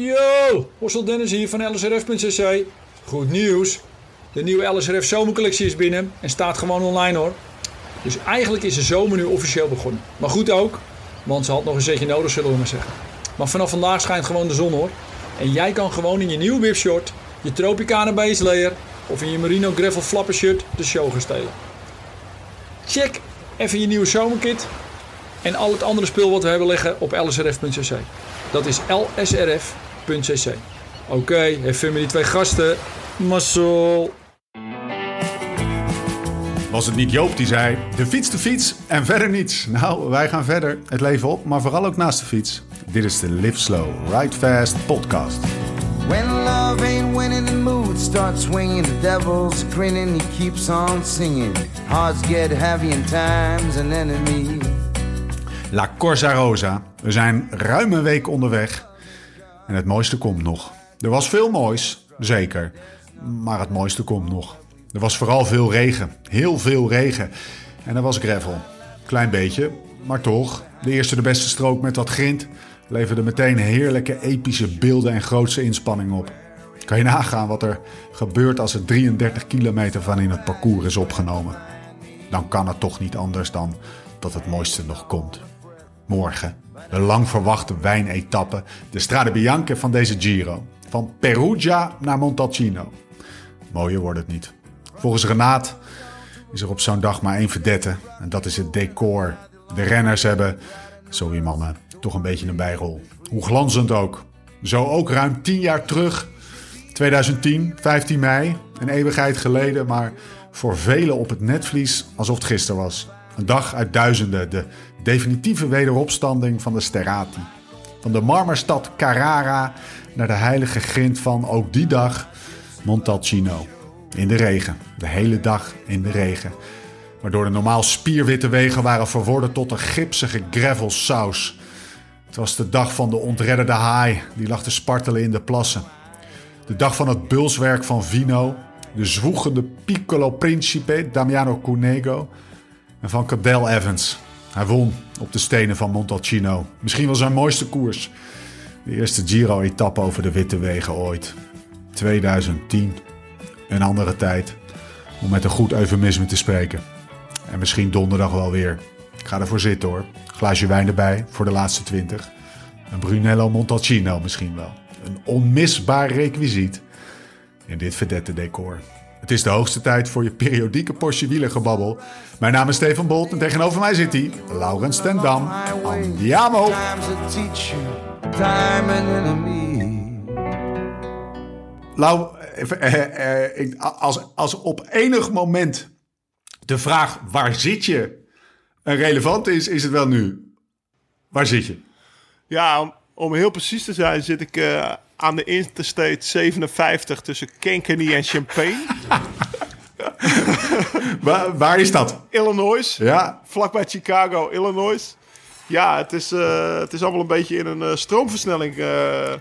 Yo, Hossel Dennis hier van LSRF.cc. Goed nieuws. De nieuwe LSRF zomercollectie is binnen en staat gewoon online hoor. Dus eigenlijk is de zomer nu officieel begonnen. Maar goed ook, want ze had nog een zetje nodig zullen we maar zeggen. Maar vanaf vandaag schijnt gewoon de zon hoor. En jij kan gewoon in je nieuwe whipshort, je Tropicana base layer of in je Merino Gravel Flapper shirt de show gaan stelen. Check even je nieuwe zomerkit en al het andere spul wat we hebben liggen op lsrf.cc. Dat is lsrf.cc. Oké, even met die twee gasten. Mazzel. Was het niet Joop die zei: de fiets, de fiets en verder niets? Nou, wij gaan verder, het leven op, maar vooral ook naast de fiets. Dit is de Live Slow, Ride Fast podcast. When love ain't winning, the mood starts swinging. The devil's grinning, he keeps on singing. Hearts get heavy and time's an enemy. La Corsa Rosa. We zijn ruim een week onderweg. En het mooiste komt nog. Er was veel moois, zeker. Maar het mooiste komt nog. Er was vooral veel regen. Heel veel regen. En er was gravel. Klein beetje, maar toch. De eerste de beste strook met wat grind leverde meteen heerlijke epische beelden en grootste inspanning op. Kan je nagaan wat er gebeurt als er 33 kilometer van in het parcours is opgenomen? Dan kan het toch niet anders dan dat het mooiste nog komt. Morgen, de lang verwachte wijnetappe, de Strade Bianche van deze Giro. Van Perugia naar Montalcino. Mooier wordt het niet. Volgens Renaat is er op zo'n dag maar één verdette. En dat is het decor. De renners hebben, sorry mannen, toch een beetje een bijrol. Hoe glanzend ook. Zo ook ruim tien jaar terug. 2010, 15 mei. Een eeuwigheid geleden, maar voor velen op het netvlies alsof het gisteren was. Een dag uit duizenden. De definitieve wederopstanding van de Sterati. Van de marmerstad Carrara naar de heilige grind van ook die dag Montalcino. In de regen. De hele dag in de regen. Waardoor de normaal spierwitte wegen waren verworden tot een gipsige gravelsaus. Het was de dag van de ontredderde haai die lag te spartelen in de plassen. De dag van het bulswerk van Vino, de zwoegende Piccolo Principe Damiano Cunego en van Cadel Evans. Hij won op de stenen van Montalcino. Misschien wel zijn mooiste koers. De eerste Giro-etappe over de witte wegen ooit. 2010. Een andere tijd. Om met een goed eufemisme te spreken. En misschien donderdag wel weer. Ik ga ervoor zitten hoor. Glaasje wijn erbij voor de laatste 20. Een Brunello Montalcino misschien wel. Een onmisbaar requisiet in dit verdette decor. Het is de hoogste tijd voor je periodieke portie wielergebabbel. Mijn naam is Stefan Bolt en tegenover mij zit hij, Laurens ten Dam. Andiamo! Lau, eh, eh, als, als op enig moment de vraag waar zit je een relevant is, is het wel nu. Waar zit je? Ja, om, om heel precies te zijn zit ik eh, aan de Interstate 57 tussen Kenkeny en Champaign, Waar, waar is dat? Illinois. Ja, Vlakbij Chicago, Illinois. Ja, het is, eh, het is allemaal een beetje in een eh, stroomversnelling eh,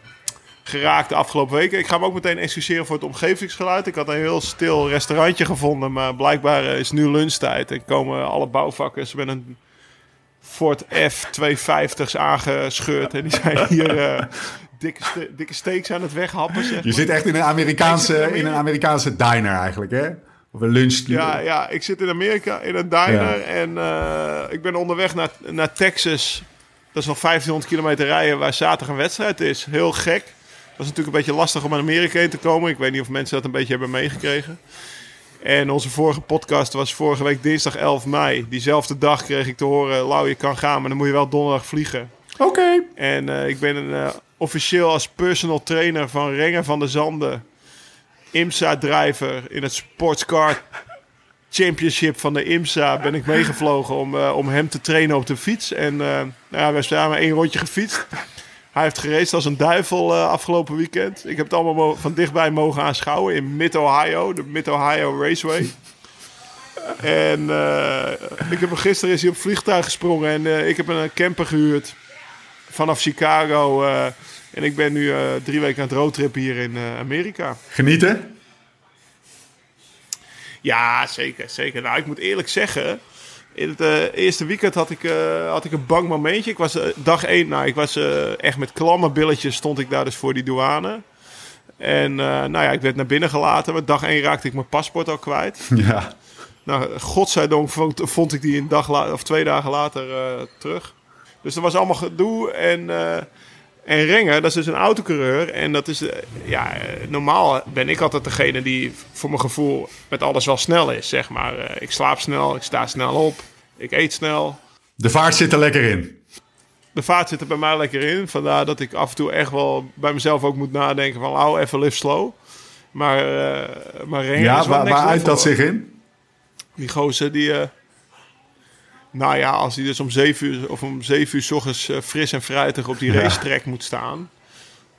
geraakt de afgelopen weken. Ik ga me ook meteen excuseren voor het omgevingsgeluid. Ik had een heel stil restaurantje gevonden, maar blijkbaar is nu lunchtijd. En komen alle bouwvakkers met een Ford F250's aangescheurd. En die zijn hier dikke, ste- dikke steaks aan het weghappen. Zeg je zit echt in een Amerikaanse, in in een Amerikaanse diner eigenlijk, hè? Of een lunch. Ja, ja, ik zit in Amerika in een diner Ja. en eh, ik ben onderweg naar, naar Texas. Dat is nog 1500 kilometer rijden waar zaterdag een wedstrijd is. Heel gek. Dat is natuurlijk een beetje lastig om naar Amerika heen te komen. Ik weet niet of mensen dat een beetje hebben meegekregen. En onze vorige podcast was vorige week dinsdag 11 mei. Diezelfde dag kreeg ik te horen, Lau, je kan gaan, maar dan moet je wel donderdag vliegen. Oké. En eh, ik ben een, eh, officieel als personal trainer van Renger van der Zanden. IMSA-drijver in het Sportscar Championship van de IMSA ben ik meegevlogen om, eh, om hem te trainen op de fiets. En eh nou ja, we hebben samen één rondje gefietst. Hij heeft geraced als een duivel eh, afgelopen weekend. Ik heb het allemaal van dichtbij mogen aanschouwen in Mid-Ohio, de Mid-Ohio Raceway. En ik heb gisteren is hij op vliegtuig gesprongen en ik heb een camper gehuurd vanaf Chicago. En ik ben nu eh, drie weken aan het roadtrippen hier in eh, Amerika. Genieten? Ja, zeker, zeker. Nou, ik moet eerlijk zeggen, In het eh, eerste weekend had ik, had ik een bang momentje. Ik was dag één, nou, ik was echt met klamme billetjes stond ik daar dus voor die douane. En nou ja, ik werd naar binnen gelaten. Maar dag één raakte ik mijn paspoort al kwijt. Ja. Nou, godzijdank vond, vond ik die een dag of twee dagen later terug. Dus er was allemaal gedoe. En, en Renger, dat is dus een autocoureur. En dat is, eh, ja, eh, normaal ben ik altijd degene die voor mijn gevoel met alles wel snel is, zeg maar. Eh, ik slaap snel, ik sta snel op, ik eet snel. De vaart zit er lekker in. De vaart zit er bij mij lekker in. Vandaar dat ik af en toe echt wel bij mezelf ook moet nadenken van... hou even live slow. Maar, maar Renger Ja, is wel waar, uit dat zich in? Die gozer die... nou ja, als hij dus om 7 uur of om 7 uur 's ochtends eh, fris en fruitig op die Ja. racetrack moet staan.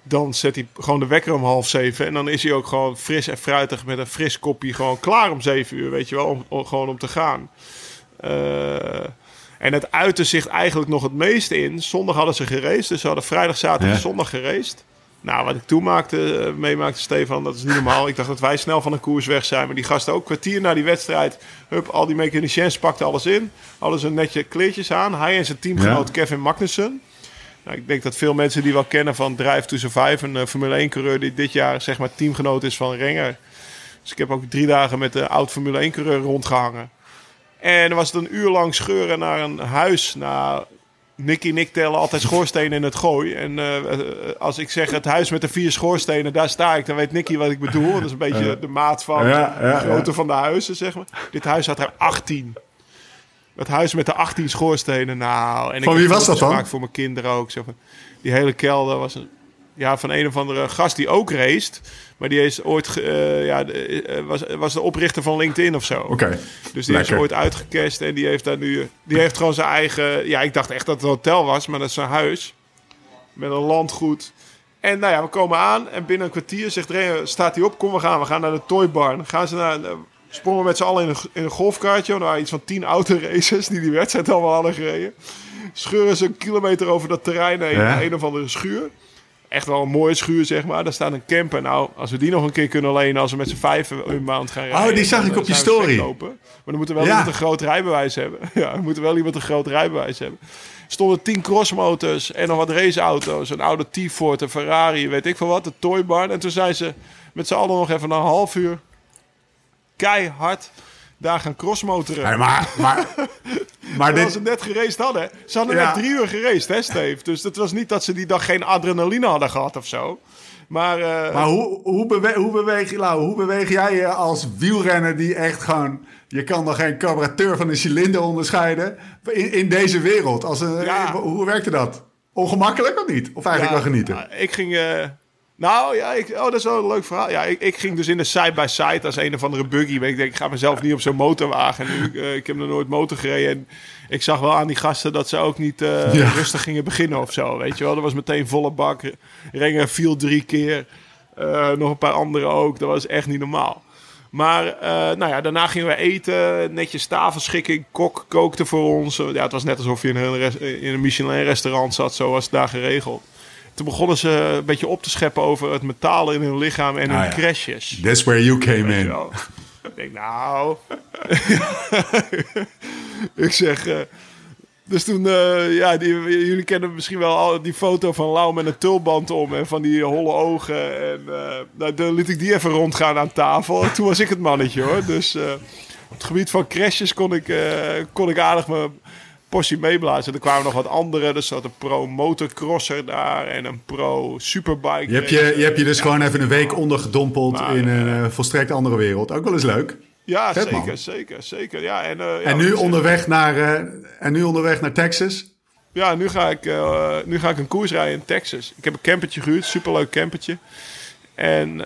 Dan zet hij gewoon de wekker om half zeven. En dan is hij ook gewoon fris en fruitig met een fris kopje gewoon klaar om 7 uur. Weet je wel, om, om- gewoon om te gaan. Eh, en het uitte zich eigenlijk nog het meest in. Zondag hadden ze geraced. Dus ze hadden vrijdag, zaterdag, Ja. zondag geraced. Nou, wat ik toen maakte, eh, meemaakte, Stefan, dat is niet normaal. Ik dacht dat wij snel van een koers weg zijn. Maar die gasten ook kwartier na die wedstrijd. Hup, al die mechaniciens pakten alles in. Hadden ze netje kleertjes aan. Hij en zijn teamgenoot Ja. Kevin Magnussen. Nou, ik denk dat veel mensen die wel kennen van Drive to Survive, een eh, Formule 1 coureur die dit jaar zeg maar teamgenoot is van Renger. Dus ik heb ook drie dagen met de oud Formule 1 coureur rondgehangen. En dan was het een uur lang scheuren naar een huis. Nou, Nicky en ik tellen altijd schoorstenen in het gooi. En eh, eh, als ik zeg het huis met de vier schoorstenen, daar sta ik, dan weet Nicky wat ik bedoel. Dat is een beetje de maat van Ja, ja, de grootte ja. van de huizen, zeg maar. Dit huis had er 18. Het huis met de 18 schoorstenen. Nou, en Van ik wie was dat dan? gemaakt voor mijn kinderen ook. Zo van, die hele kelder was een, ja, van een of andere gast die ook raced. Maar die is ooit eh, ja, eh, was, was de oprichter van LinkedIn of zo. Oké. Dus die Lekker. is ooit uitgecast en die heeft daar nu. Die heeft gewoon zijn eigen. Ja, ik dacht echt dat het een hotel was, maar dat is zijn huis. Met een landgoed. En nou ja, we komen aan en binnen een kwartier zegt Ren, staat hij op, kom we gaan, we gaan naar de Toy Barn. Gaan ze naar, eh, sprongen met z'n allen in een, in een golfkartje. Er waren iets van tien autoraces die die wedstrijd allemaal hadden gereden. Scheuren ze een kilometer over dat terrein heen, Ja. een of andere schuur. Echt wel een mooie schuur, zeg maar. Daar staat een camper. Nou, als we die nog een keer kunnen lenen, als we met z'n vijf een maand gaan rijden. Oh, die zag dan, ik op je we story. lopen. Maar dan moet er wel Ja. iemand een groot rijbewijs hebben. Ja, moet er wel iemand een groot rijbewijs hebben. Stonden tien crossmotors en nog wat raceauto's. Een oude T-Ford, een Ferrari, weet ik veel wat. Een Toy Barn. En toen zijn ze met z'n allen nog even een half uur keihard daar gaan crossmotoren. Ja, maar maar, maar dit, ze net geraced hadden. Ze hadden Ja. net drie uur geraced, hè, Steve? Dus het was niet dat ze die dag geen adrenaline hadden gehad of zo. Maar, eh, maar hoe, hoe, bewe, hoe, beweeg, Lau, hoe beweeg jij je als wielrenner die echt gewoon... Je kan nog geen carburateur van een cilinder onderscheiden in, in deze wereld. Als een, Ja. Hoe werkte dat? Ongemakkelijk of niet? Of eigenlijk wel genieten? nou, ik ging... eh, nou ja, ik, oh, dat is wel een leuk verhaal. Ja, ik, ik ging dus in de side-by-side als een of andere buggy. Maar ik denk, ik ga mezelf niet op zo'n motorwagen. Nu, eh, ik heb nog nooit motor gereden. En ik zag wel aan die gasten dat ze ook niet eh, Ja. rustig gingen beginnen of zo. Weet je wel, dat was meteen volle bak. Renger viel drie keer. Eh, nog een paar anderen ook. Dat was echt niet normaal. Maar nou ja, daarna gingen we eten. Netjes tafelschikking. Kok kookte voor ons. Ja, het was net alsof je in een, in een Michelin-restaurant zat. Zo was het daar geregeld. Toen begonnen ze een beetje op te scheppen over het metaal in hun lichaam en hun Ah, ja. crashes. That's where you came in. ik denk, nou... ik zeg... eh, dus toen, eh, ja, die, jullie kennen misschien wel al die foto van Lau met een tulband om en van die holle ogen. En uh, nou, dan liet ik die even rondgaan aan tafel. En toen was ik het mannetje hoor. Dus op het gebied van crashes kon ik, kon ik aardig mijn portie meeblazen. Er kwamen nog wat andere. Er zat een pro motocrosser daar en een pro superbike. Je hebt je, je, hebt je dus ja, gewoon even een week ondergedompeld maar, in een uh, volstrekt andere wereld. Ook wel eens leuk. Ja, Vet, zeker, man. zeker, zeker. Ja, en, uh, en, nu onderweg naar, uh, en nu onderweg naar Texas? Ja, nu ga, ik, nu ga ik een koers rijden in Texas. Ik heb een campertje gehuurd, superleuk campertje. En uh,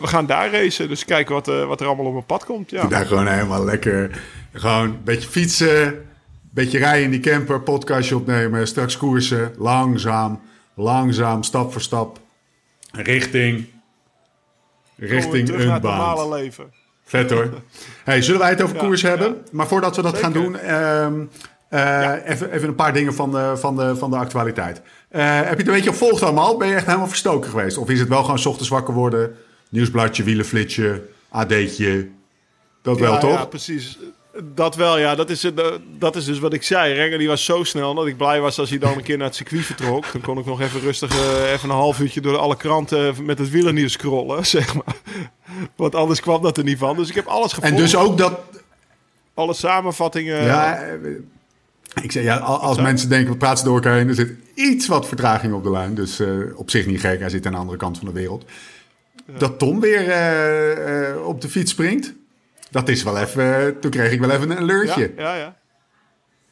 we gaan daar racen, dus kijken wat, uh, wat er allemaal op mijn pad komt. Ja. Daar gewoon helemaal lekker, gewoon een beetje fietsen, beetje rijden in die camper, podcastje opnemen, straks koersen, langzaam, langzaam, stap voor stap, richting, richting een naar baan. normale leven. Vet hoor. Hey, zullen wij het over Ja, koers hebben? ja. Maar voordat we dat Zeker. gaan doen, eh, even, even een paar dingen van de, van de, van de actualiteit. Eh, heb je het een beetje gevolgd allemaal? Ben je echt helemaal verstoken geweest? Of is het wel gewoon ochtends wakker worden, nieuwsbladje, wielenflitsje, AD'tje? Dat wel, toch? Ja, precies. Dat wel, ja. Dat is, eh, dat is dus wat ik zei. Renger die was zo snel dat ik blij was als hij dan een keer naar het circuit vertrok. Dan kon ik nog even rustig uh, even een half uurtje door alle kranten met het wielernieuws scrollen, zeg maar. Want anders kwam dat er niet van. Dus ik heb alles gevolgd. En dus ook dat... Alle samenvattingen. Ja, ik zeg, ja, als mensen denken, we praten door elkaar heen, er zit iets wat vertraging op de lijn. Dus uh, op zich niet gek, hij zit aan de andere kant van de wereld. Ja. Dat Tom weer uh, uh, op de fiets springt, dat is wel even, toen kreeg ik wel even een alertje. Ja, ja, ja.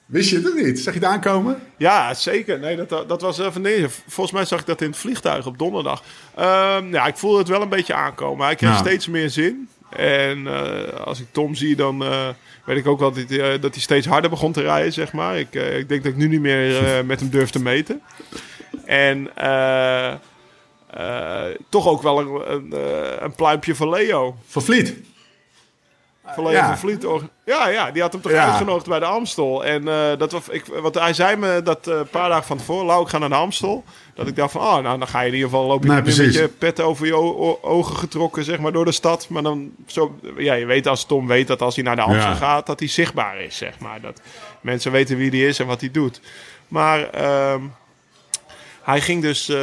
Wist je het niet? Zag je het aankomen? Ja, zeker. Nee, dat, dat was even nee. Volgens mij zag ik dat in het vliegtuig op donderdag. Um, ja, ik voelde het wel een beetje aankomen. Hij kreeg nou. steeds meer zin. En als ik Tom zie, dan weet ik ook wel dat hij, dat hij steeds harder begon te rijden, zeg maar. Ik, ik denk dat ik nu niet meer met hem durf te meten. En toch ook wel een, een, een, pluimpje voor Leo. Van Vliet? Leo ja. Vliet. Ja, ja, die had hem toch ja. uitgenodigd bij de Amstel. En dat was, ik, wat hij zei me dat een paar dagen van tevoren, Lau, ik ga naar de Amstel. Dat ik dacht van, oh, nou dan ga je in ieder geval loop je nee, met je pet over je ogen getrokken, zeg maar, door de stad. Maar dan, zo, ja, je weet als Tom weet dat als hij naar de Amstel ja. gaat, dat hij zichtbaar is, zeg maar. Dat mensen weten wie hij is en wat hij doet. Maar um, hij ging dus, uh,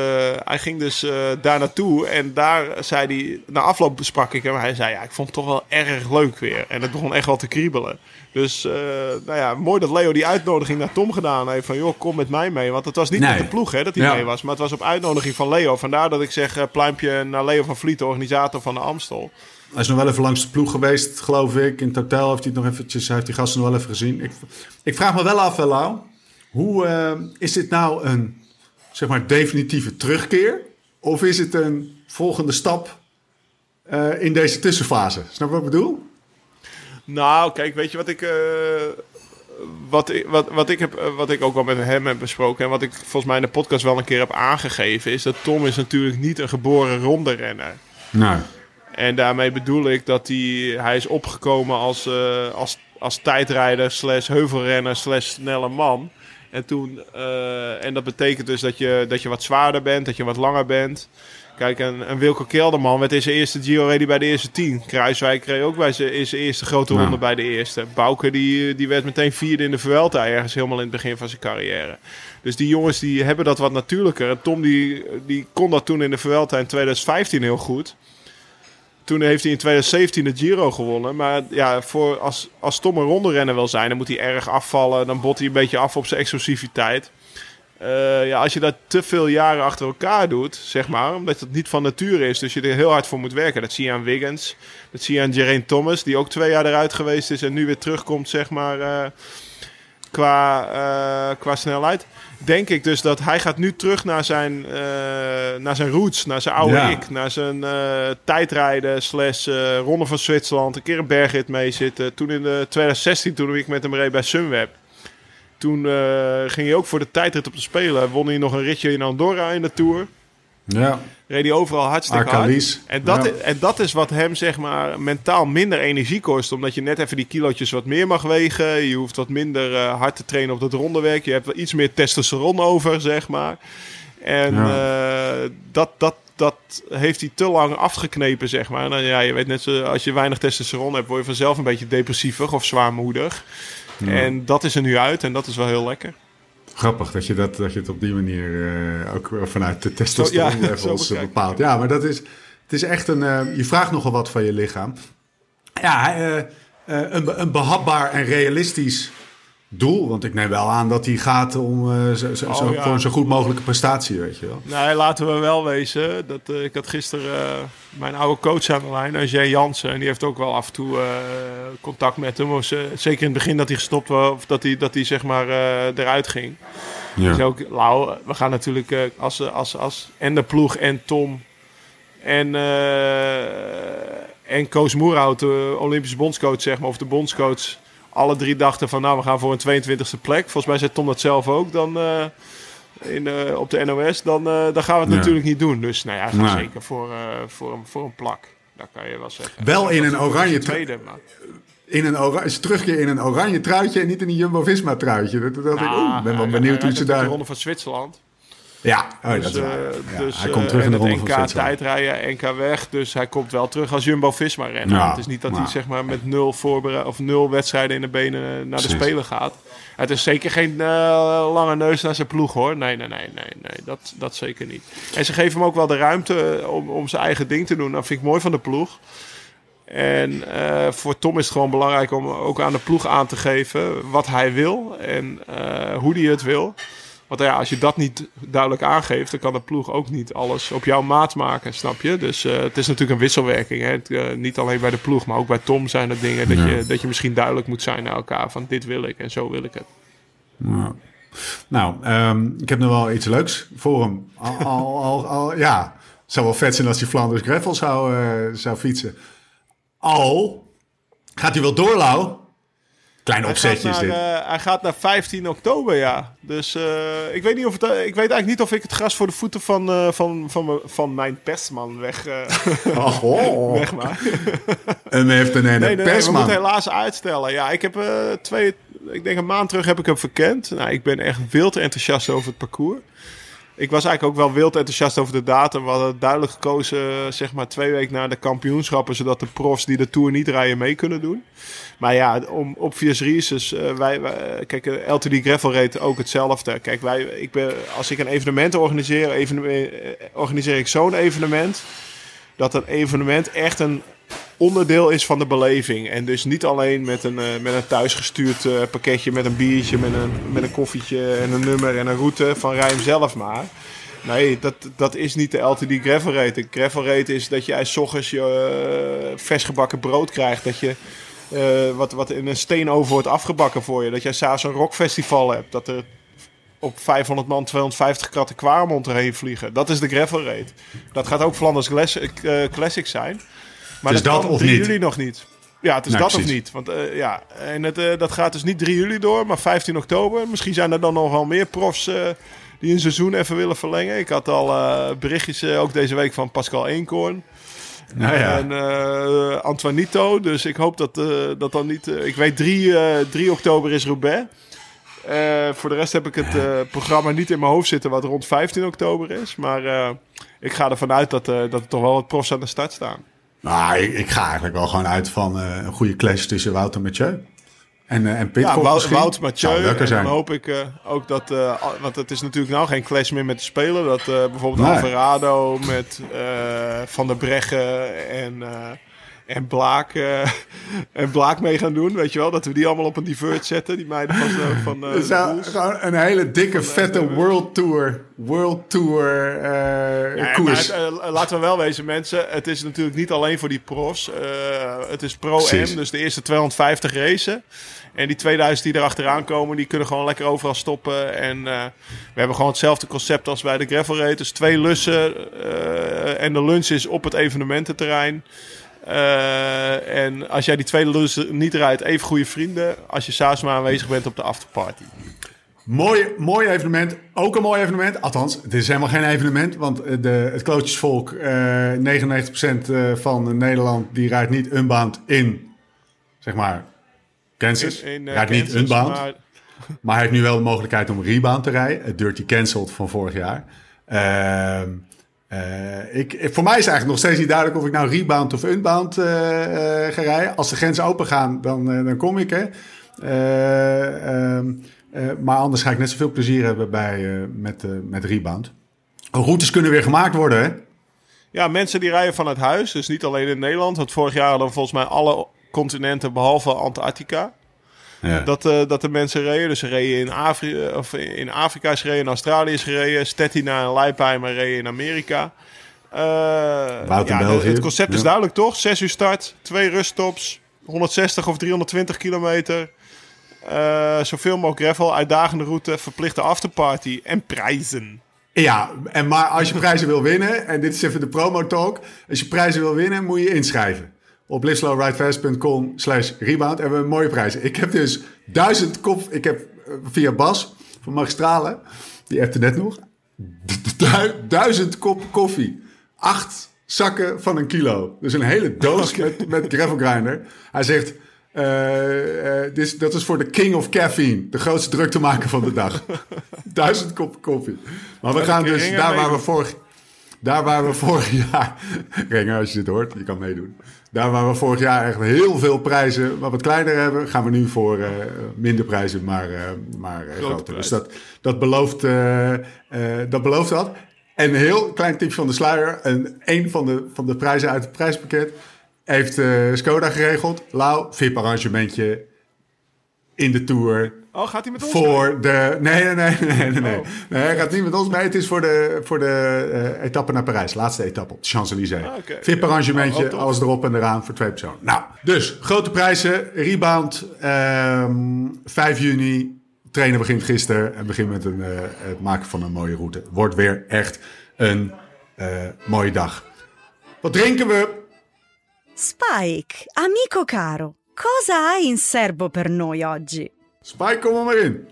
hij ging dus uh, daar naartoe en daar zei hij, na afloop besprak ik hem. Hij zei, ja, ik vond het toch wel erg leuk weer. En het begon echt wel te kriebelen. Dus, uh, nou ja, mooi dat Leo die uitnodiging naar Tom gedaan heeft. Van, joh, kom met mij mee. Want het was niet nee. met de ploeg, hè, dat hij ja. mee was. Maar het was op uitnodiging van Leo. Vandaar dat ik zeg, pluimpje naar Leo van Vliet, de organisator van de Amstel. Hij is nog wel even langs de ploeg geweest, geloof ik. In totaal heeft hij het nog eventjes, heeft die gasten nog wel even gezien. Ik, ik vraag me wel af, Lau. Hoe is dit nou een zeg maar, definitieve terugkeer? Of is het een volgende stap uh, in deze tussenfase? Snap je wat ik bedoel? Nou, kijk, weet je wat ik, uh, wat, ik, wat, wat, ik heb, wat ik ook al met hem heb besproken... en wat ik volgens mij in de podcast wel een keer heb aangegeven... is dat Tom is natuurlijk niet een geboren ronde renner. Nee. En daarmee bedoel ik dat hij, hij is opgekomen als, als, als tijdrijder... slash heuvelrenner slash snelle man... En, toen, uh, en dat betekent dus dat je, dat je wat zwaarder bent, dat je wat langer bent. Kijk, een, een Wilco Kelderman werd in zijn eerste Giro ready bij de eerste tien. Kruiswijk kreeg ook bij zijn, in zijn eerste grote ronde nou. bij de eerste. Bouke die, die werd meteen vierde in de Vuelta ergens helemaal in het begin van zijn carrière. Dus die jongens die hebben dat wat natuurlijker. En Tom die, die kon dat toen in de Vuelta in 2015 heel goed. Toen heeft hij in 2017 de Giro gewonnen. Maar ja, voor als, als Tom een ronde renner wil zijn, dan moet hij erg afvallen. Dan bot hij een beetje af op zijn explosiviteit. Uh, ja, als je dat te veel jaren achter elkaar doet, zeg maar, omdat het niet van nature is, dus je er heel hard voor moet werken. Dat zie je aan Wiggins, dat zie je aan Geraint Thomas, die ook twee jaar eruit geweest is en nu weer terugkomt, zeg maar, uh, qua, uh, qua snelheid. Denk ik dus dat hij gaat nu terug naar zijn, naar zijn roots, naar zijn oude ja. ik, naar zijn tijdrijden slash Ronde van Zwitserland, een keer een bergrit mee zitten. Toen in de 2016, toen ik met hem reed bij Sunweb. Toen uh, ging hij ook voor de tijdrit op de Spelen. Won hij nog een ritje in Andorra in de Tour. Ja. Reed hij overal hartstikke hard. En dat, ja. is, en dat is wat hem zeg maar mentaal minder energie kost. Omdat je net even die kilootjes wat meer mag wegen. Je hoeft wat minder uh, hard te trainen op dat rondewerk. Je hebt wel iets meer testosteron over, zeg maar. En ja. uh, dat, dat, dat heeft hij te lang afgeknepen, zeg maar. Nou, ja, je weet net, zo, als je weinig testosteron hebt, word je vanzelf een beetje depressievig of zwaarmoedig. Ja. En dat is er nu uit en dat is wel heel lekker. Grappig dat je, dat, dat je het op die manier uh, ook vanuit de testosteron ja, levels bepaalt. Ja, maar dat is, het is echt een... Uh, je vraagt nogal wat van je lichaam. Ja, uh, een, een behapbaar en realistisch doel. Want ik neem wel aan dat hij gaat om uh, zo, zo, oh, ja. voor een zo goed mogelijke prestatie, weet je wel. Nee, laten we wel wezen. Dat, uh, ik had gisteren uh, mijn oude coach aan de lijn, Jay Jansen. En die heeft ook wel af en toe contact met hem. Of, zeker in het begin dat hij gestopt was, of dat hij, dat hij zeg maar eruit ging. Ja. Dus ook, Lau, we gaan natuurlijk als, als, als en de ploeg en Tom en, en Koos Moerhout, de Olympische bondscoach, zeg maar, of de bondscoach alle drie dachten van nou, we gaan voor een 22e plek. Volgens mij zei Tom dat zelf ook dan uh, in, uh, op de NOS. Dan, uh, dan gaan we het ja. natuurlijk niet doen. Dus nou ja, zeker voor, voor, een, voor een plak. Dat kan je wel zeggen. Wel in een oranje tweede, maar... In een oranje, terugkeer in een oranje truitje en niet in een Jumbo-Visma truitje. Dat, dat nou, ik, ben wel benieuwd hoe ze daar... de ronde van Zwitserland. Ja, oh, Dus, dat is waar. eh, Ja, dus, hij komt eh, terug in de en ronde NK tijdrijden, NK weg. Dus hij komt wel terug als Jumbo-Visma renner. Ja, het is niet dat hij zeg maar, met nul, of nul wedstrijden in de benen naar Precies. de Spelen gaat. Het is zeker geen eh, lange neus naar zijn ploeg hoor. Nee, nee, nee, nee, nee. Dat, dat zeker niet. En ze geven hem ook wel de ruimte eh, om, om zijn eigen ding te doen. Dat vind ik mooi van de ploeg. En eh, voor Tom is het gewoon belangrijk om ook aan de ploeg aan te geven wat hij wil en eh, hoe hij het wil. Want ja, als je dat niet duidelijk aangeeft, dan kan de ploeg ook niet alles op jouw maat maken, snap je? Dus eh, het is natuurlijk een wisselwerking. Hè? Het, eh, niet alleen bij de ploeg, maar ook bij Tom zijn er dingen dat, je, dat je misschien duidelijk moet zijn naar elkaar. Van dit wil ik en zo wil ik het. Ja. Nou, ehm, ik heb nog wel iets leuks voor hem. Al, al, al, al- ja, het zou wel vet zijn als hij Flanders Gravel zou, eh, zou fietsen. Al gaat hij wel door, Lau. Klein Hij gaat, opzetje is naar, dit. eh, hij gaat naar 15 oktober, ja. Dus eh, ik, weet niet of het, eh, ik weet eigenlijk niet of ik het gras voor de voeten van, van, van, van mijn pestman weg, Oh, oh. heeft een Nee, nee, nee, we persman. moeten helaas uitstellen. Ja, ik heb twee, ik denk een maand terug heb ik hem verkend. Nou, ik ben echt wild enthousiast over het parcours. Ik was eigenlijk ook wel wild enthousiast over de datum. We hadden duidelijk gekozen, eh, zeg maar, twee weken na de kampioenschappen, zodat de profs die de Tour niet rijden mee kunnen doen. Maar ja, om, op Vias Reeses, eh, wij, wij, kijk, eh, LTD Gravel reed ook hetzelfde. Kijk, wij, ik ben, als ik een evenement organiseer, even, eh, organiseer ik zo'n evenement, dat een evenement echt een onderdeel is van de beleving. En dus niet alleen met een, eh, met een thuisgestuurd eh, pakketje met een biertje, met een, met een koffietje en een nummer en een route van Rijm zelf maar. Nee, dat, dat is niet de LTD gravel rate. De gravel rate is dat je s ochtends je eh, vers gebakken brood krijgt. Dat je wat, wat in een steenoven wordt afgebakken voor je. Dat jij s'avonds een rockfestival hebt. Dat er op 500 man 250 kratten Kwaremond erheen vliegen. Dat is de gravel rate. Dat gaat ook Flanders Classic zijn. Maar Dus dat, of 3 niet? juli nog niet. Ja, het is Nee, dat precies. of niet. Want eh, ja, en het, eh, dat gaat dus niet 3 juli door, maar 15 oktober. Misschien zijn er dan nog wel meer profs eh, die een seizoen even willen verlengen. Ik had al berichtjes ook deze week van Pascal Eenkorn. Nou ja. En Antoinito. Dus ik hoop dat, dat dan niet. ik weet 3, eh 3 oktober is Roubaix. Voor de rest heb ik het programma niet in mijn hoofd zitten wat rond 15 oktober is. Maar ik ga ervan uit dat, dat er toch wel wat profs aan de start staan. Nou, ik, ik ga eigenlijk wel gewoon uit van eh, een goede clash tussen Wouter Mathieu en, eh en Ja, Pitcock Wout. Wout Mathieu. En dan hoop ik eh, ook dat... want het is natuurlijk nou geen clash meer met de spelen. Dat bijvoorbeeld Nee. Alvarado met Van der Breggen en, en, Blaak, eh, en Blaak mee gaan doen. Weet je wel? Dat we die allemaal op een divert zetten. Die meiden van, zo- van eh, zou gewoon een hele dikke, vette World Tour, World Tour eh, Ja, koers. het, eh, laten we wel wezen, mensen. Het is natuurlijk niet alleen voor die profs. Eh, het is. Pro-M, dus de eerste 250 racen. En die 2000 die erachteraan komen, die kunnen gewoon lekker overal stoppen. En eh, we hebben gewoon hetzelfde concept als bij de gravel race. Dus twee lussen eh, en de lunch is op het evenemententerrein. Eh, en als jij die tweede lussen niet rijdt, even goede vrienden. Als je maar aanwezig bent op de afterparty. Mooi, mooi evenement. Ook een mooi evenement. Althans, het is helemaal geen evenement. Want eh, de, het klootjesvolk, eh 99% eh, van Nederland, die rijdt niet unbound in, zeg maar, Kansas. In, in, rijdt niet unbound. maar- Maar hij heeft nu wel de mogelijkheid om rebound te rijden. Het Dirty Cancelled van vorig jaar. Ehm, eh, ik, voor mij is eigenlijk nog steeds niet duidelijk of ik nou rebound of unbound eh, eh, ga rijden. Als de grenzen open gaan, dan, dan kom ik. Hè. Eh, ehm, eh, maar anders ga ik net zoveel plezier hebben bij, met, met rebound. Routes kunnen weer gemaakt worden, hè? Ja, mensen die rijden vanuit huis. Dus niet alleen in Nederland. Want vorig jaar hadden we volgens mij alle continenten behalve Antarctica. Ja. Dat, eh, dat de mensen reden. Dus ze reden in, Afri of in Afrika, is gereden, in Australië is gereden. Stettina en Leipheimer reden in Amerika. In ja, België. het concept is duidelijk toch? 6 uur start, twee ruststops, 160 of 320 kilometer. Eh, zoveel mogelijk gravel, uitdagende route, verplichte afterparty en prijzen. Ja, en maar als je prijzen wil winnen, en dit is even de promo talk. Als je prijzen wil winnen, moet je inschrijven. Op liveslowridefast.com slash rebound hebben we mooie prijzen. Ik heb dus duizend kop... Ik heb eh, via Bas van Magistralen, die appte net nog. Du- duizend kop koffie. Acht zakken van een kilo. Dus een hele doos met, met gravel grinder. Hij zegt, Eh, eh, dat is voor de king of caffeine. De grootste druktemaker van de dag. Duizend kop koffie. Maar we gaan dus daar waar we vorig... Daar waar we vorig jaar... Renger, als je dit hoort, je kan meedoen. Daar waar we vorig jaar echt heel veel prijzen wat wat kleiner hebben... gaan we nu voor eh, minder prijzen, maar, eh, maar eh, groter. Dus dat, dat, belooft, dat belooft dat. En een heel klein tipje van de sluier. En een van de, van de prijzen uit het prijspakket... heeft Skoda geregeld. Lau, VIP-arrangementje in de Tour... Oh, gaat hij met ons mee? Voor de. Nee, nee, nee, nee, nee. Nee, Oh. nee hij gaat niet met ons mee. Het is voor de, voor de eh, etappe naar Parijs. Laatste etappe op de Champs-Élysées. Ah. VIP-arrangementje, Oh, tof. alles erop en eraan voor twee personen. Nou, dus grote prijzen. Rebound, ehm 5 juni. Trainen begint gisteren en begint met een, eh, het maken van een mooie route. Wordt weer echt een eh, mooie dag. Wat drinken we? Spike, amico caro, cosa hai in serbo per noi oggi? Spike, kom er maar in.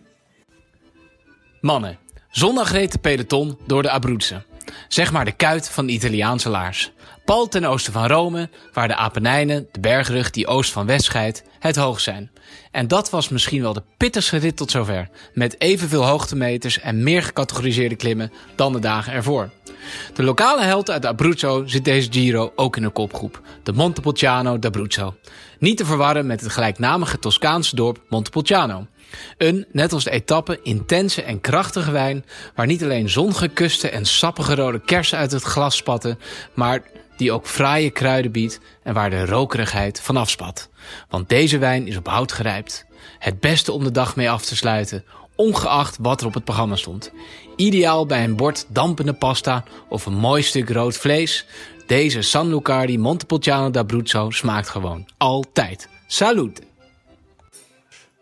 Mannen, zondag reed de peloton door de Abruzzen. Zeg maar de kuit van de Italiaanse laars. Pal ten oosten van Rome, waar de Apennijnen, de bergrug die oost van west scheidt, het hoog zijn. En dat was misschien wel de pittigste rit tot zover. Met evenveel hoogtemeters en meer gecategoriseerde klimmen dan de dagen ervoor. De lokale held uit Abruzzo zit deze Giro ook in een kopgroep. De Montepulciano d'Abruzzo. Niet te verwarren met het gelijknamige Toscaanse dorp Montepulciano. Een, net als de etappe, intense en krachtige wijn... waar niet alleen zongekuste en sappige rode kersen uit het glas spatten... maar die ook fraaie kruiden biedt en waar de rokerigheid vanaf spat. Want deze wijn is op hout gerijpt. Het beste om de dag mee af te sluiten, ongeacht wat er op het programma stond. Ideaal bij een bord dampende pasta of een mooi stuk rood vlees. Deze San Lucardi Montepulciano d'Abruzzo smaakt gewoon altijd. Salute!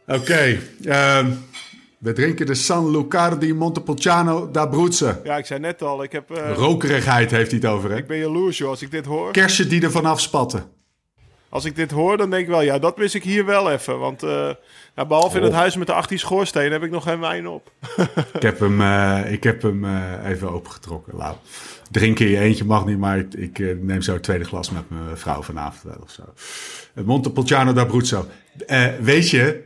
Oké, ehm, we drinken de San Lucardi Montepulciano d'Abruzzo. Ja, ik zei net al, ik, heb, eh, Rokerigheid heeft hij het over, hè? ik ben jaloers joh, als ik dit hoor. Kersen die er vanaf spatten. Als ik dit hoor, dan denk ik wel, ja, dat mis ik hier wel even. Want eh, nou, behalve in het Oh. huis met de 18 schoorstenen heb ik nog geen wijn op. Ik heb hem, eh, ik heb hem eh, even opengetrokken. Lau. Drinken in je eentje mag niet, maar ik, ik neem zo het tweede glas met mijn vrouw vanavond wel of zo. Montepulciano d'Abruzzo. Weet je,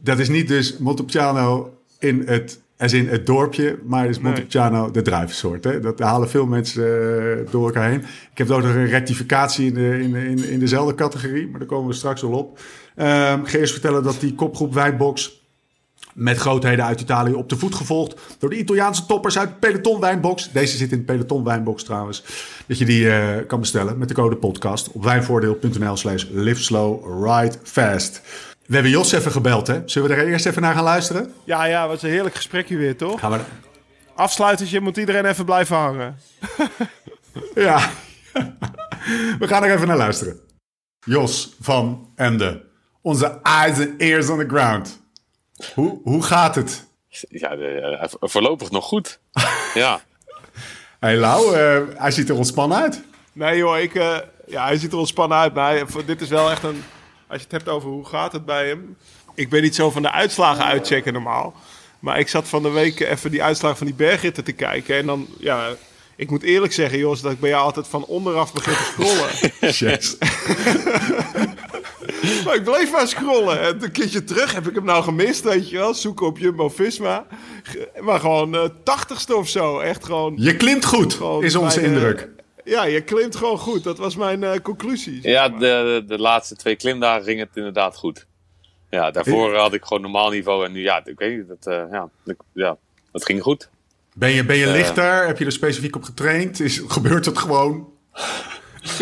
dat is niet dus Montepulciano in het, als in het dorpje, maar is Nee. Montepulciano de druivensoort. Hè? Dat halen veel mensen eh, door elkaar heen. Ik heb ook nog een rectificatie in, de, in, de- in, in dezelfde categorie, maar daar komen we straks wel op. Ik ga eerst vertellen dat die kopgroep Wijnbox met grootheden uit Italië op de voet gevolgd door de Italiaanse toppers uit de Peloton Wijnbox. Deze zit in de Peloton Wijnbox trouwens. Dat je die eh, kan bestellen met de code podcast op wijnvoordeel.nl slash live slow ride fast. We hebben Jos even gebeld, hè? Zullen we er eerst even naar gaan luisteren? Ja, ja, wat een heerlijk gesprekje weer, toch? Gaan we... Afsluitertje moet iedereen even blijven hangen. Ja. we gaan er even naar luisteren. Jos van Emde. Onze eyes and ears on the ground. Hoe, hoe gaat het? Ja, de, eh, voorlopig nog goed. ja. Hey Lau, eh, hij ziet er ontspannen uit. Nee joh, ik, eh, ja, hij ziet er ontspannen uit. Maar hij- dit is wel echt een... Als je het hebt over hoe gaat het bij hem. Ik ben niet zo van de uitslagen uitchecken normaal. Maar ik zat van de week even die uitslagen van die bergritten te kijken. En dan, ja... Ik moet eerlijk zeggen, Jos, dat ik bij jou altijd van onderaf begin te scrollen. Yes. maar ik bleef maar scrollen. En een keertje terug heb ik hem nou gemist, weet je wel. Zoeken op Jumbo-Visma. Maar gewoon eh tachtigste of zo. Echt gewoon... Je klimt goed, gewoon is onze indruk. Ja, je klimt gewoon goed. Dat was mijn eh, conclusie. zeg Ja, de, de laatste twee klimdagen ging het inderdaad goed. Ja, daarvoor had ik gewoon normaal niveau. En nu, ja, ik weet niet, dat, eh, ja, ik- ja, dat ging goed. Ben je, ben je eh, lichter? Heb je er specifiek op getraind? Is, gebeurt het gewoon?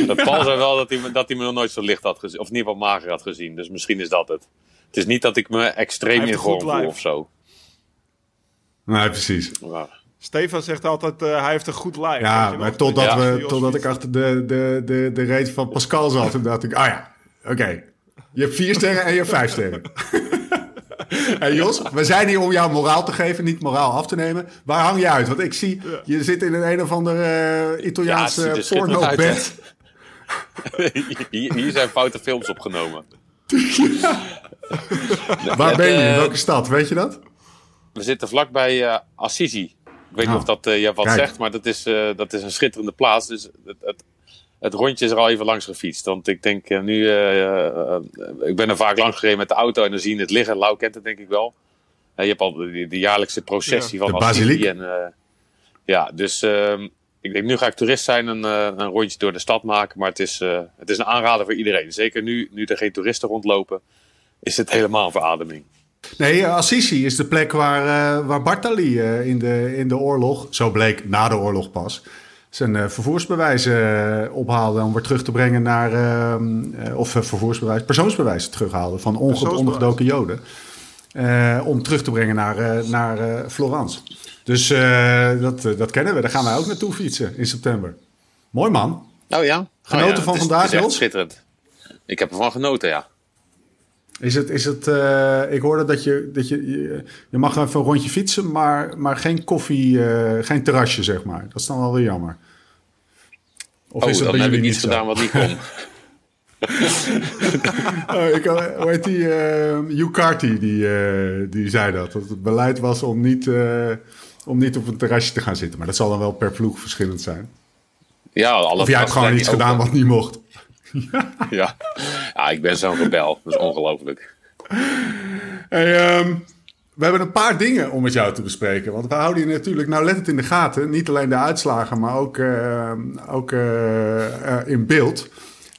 Dat Paul zei wel dat hij, me- dat hij me nog nooit zo licht had gezien. Of in ieder geval mager had gezien. Dus misschien is dat het. Het is niet dat ik me extreem in vorm voel of zo. Nee, precies. Maar, Stefan zegt altijd, eh, hij heeft een goed lijf. Weet Ja, maar totdat, Ja. we, totdat ik achter de, de, de, de reet van Pascal zat, toen dacht ik, ah ja, oké. Je hebt vier sterren en je hebt vijf sterren. hey Jos, we zijn hier om jou moraal te geven, niet moraal af te nemen. Waar hang je uit? Want ik zie, je zit in een een of ander eh Italiaans Ja, porno-bed. hier, hier zijn foute films opgenomen. Waar ben je? In Eh, welke stad? Weet je dat? We zitten vlakbij eh Assisi. Ik weet Nou, niet of dat eh je wat kijk. zegt, maar dat is, eh, dat is een schitterende plaats. Dus het, het, het rondje is er al even langs gefietst. Want ik denk eh, nu, ik ben er vaak langs gereden met de auto en dan zie je het liggen. Lau kent het denk ik wel. Je hebt al de, de jaarlijkse processie De van basiliek. Assisi En, ja, dus ehm, ik denk nu ga ik toerist zijn en een rondje door de stad maken. Maar het is, het is een aanrader voor iedereen. Zeker nu, nu er geen toeristen rondlopen, is het helemaal een verademing. Nee, Assisi is de plek waar, eh, waar Bartali eh, in, de, in de oorlog, zo bleek na de oorlog pas, zijn eh, vervoersbewijs eh, ophaalde om weer terug te brengen naar, ehm, eh, of vervoersbewijs, persoonsbewijs terughaalde van onge- ondergedoken Joden. eh, om terug te brengen naar, eh, naar eh, Florence. Dus eh, dat, dat kennen we. Daar gaan wij ook naartoe fietsen in september. Mooi man. Oh ja? Genoten Oh ja, van het is- vandaag, Het is echt Jos? schitterend. Ik heb ervan genoten, ja. Is het, is het, eh, ik hoorde dat je, dat je, je, je mag even een rondje fietsen, maar, maar geen koffie, eh, geen terrasje, zeg maar. Dat is dan wel weer jammer. Of Oh, is dat dan heb ik jullie iets niet zo? gedaan wat niet kon. Oh, ik, had- hoe heet die? eh Carty, die, eh, die zei dat. Dat het beleid was om niet, eh, om niet op een terrasje te gaan zitten. Maar dat zal dan wel per ploeg verschillend zijn. Ja, alle Of jij hebt gewoon iets gedaan wat niet mocht. Ja. ja, ik ben zo'n rebel. Dat is ongelooflijk. Ehm, we hebben een paar dingen om met jou te bespreken. Want we houden je natuurlijk nauwlettend in de gaten. Niet alleen de uitslagen, maar ook, ehm, ook eh, eh, in beeld.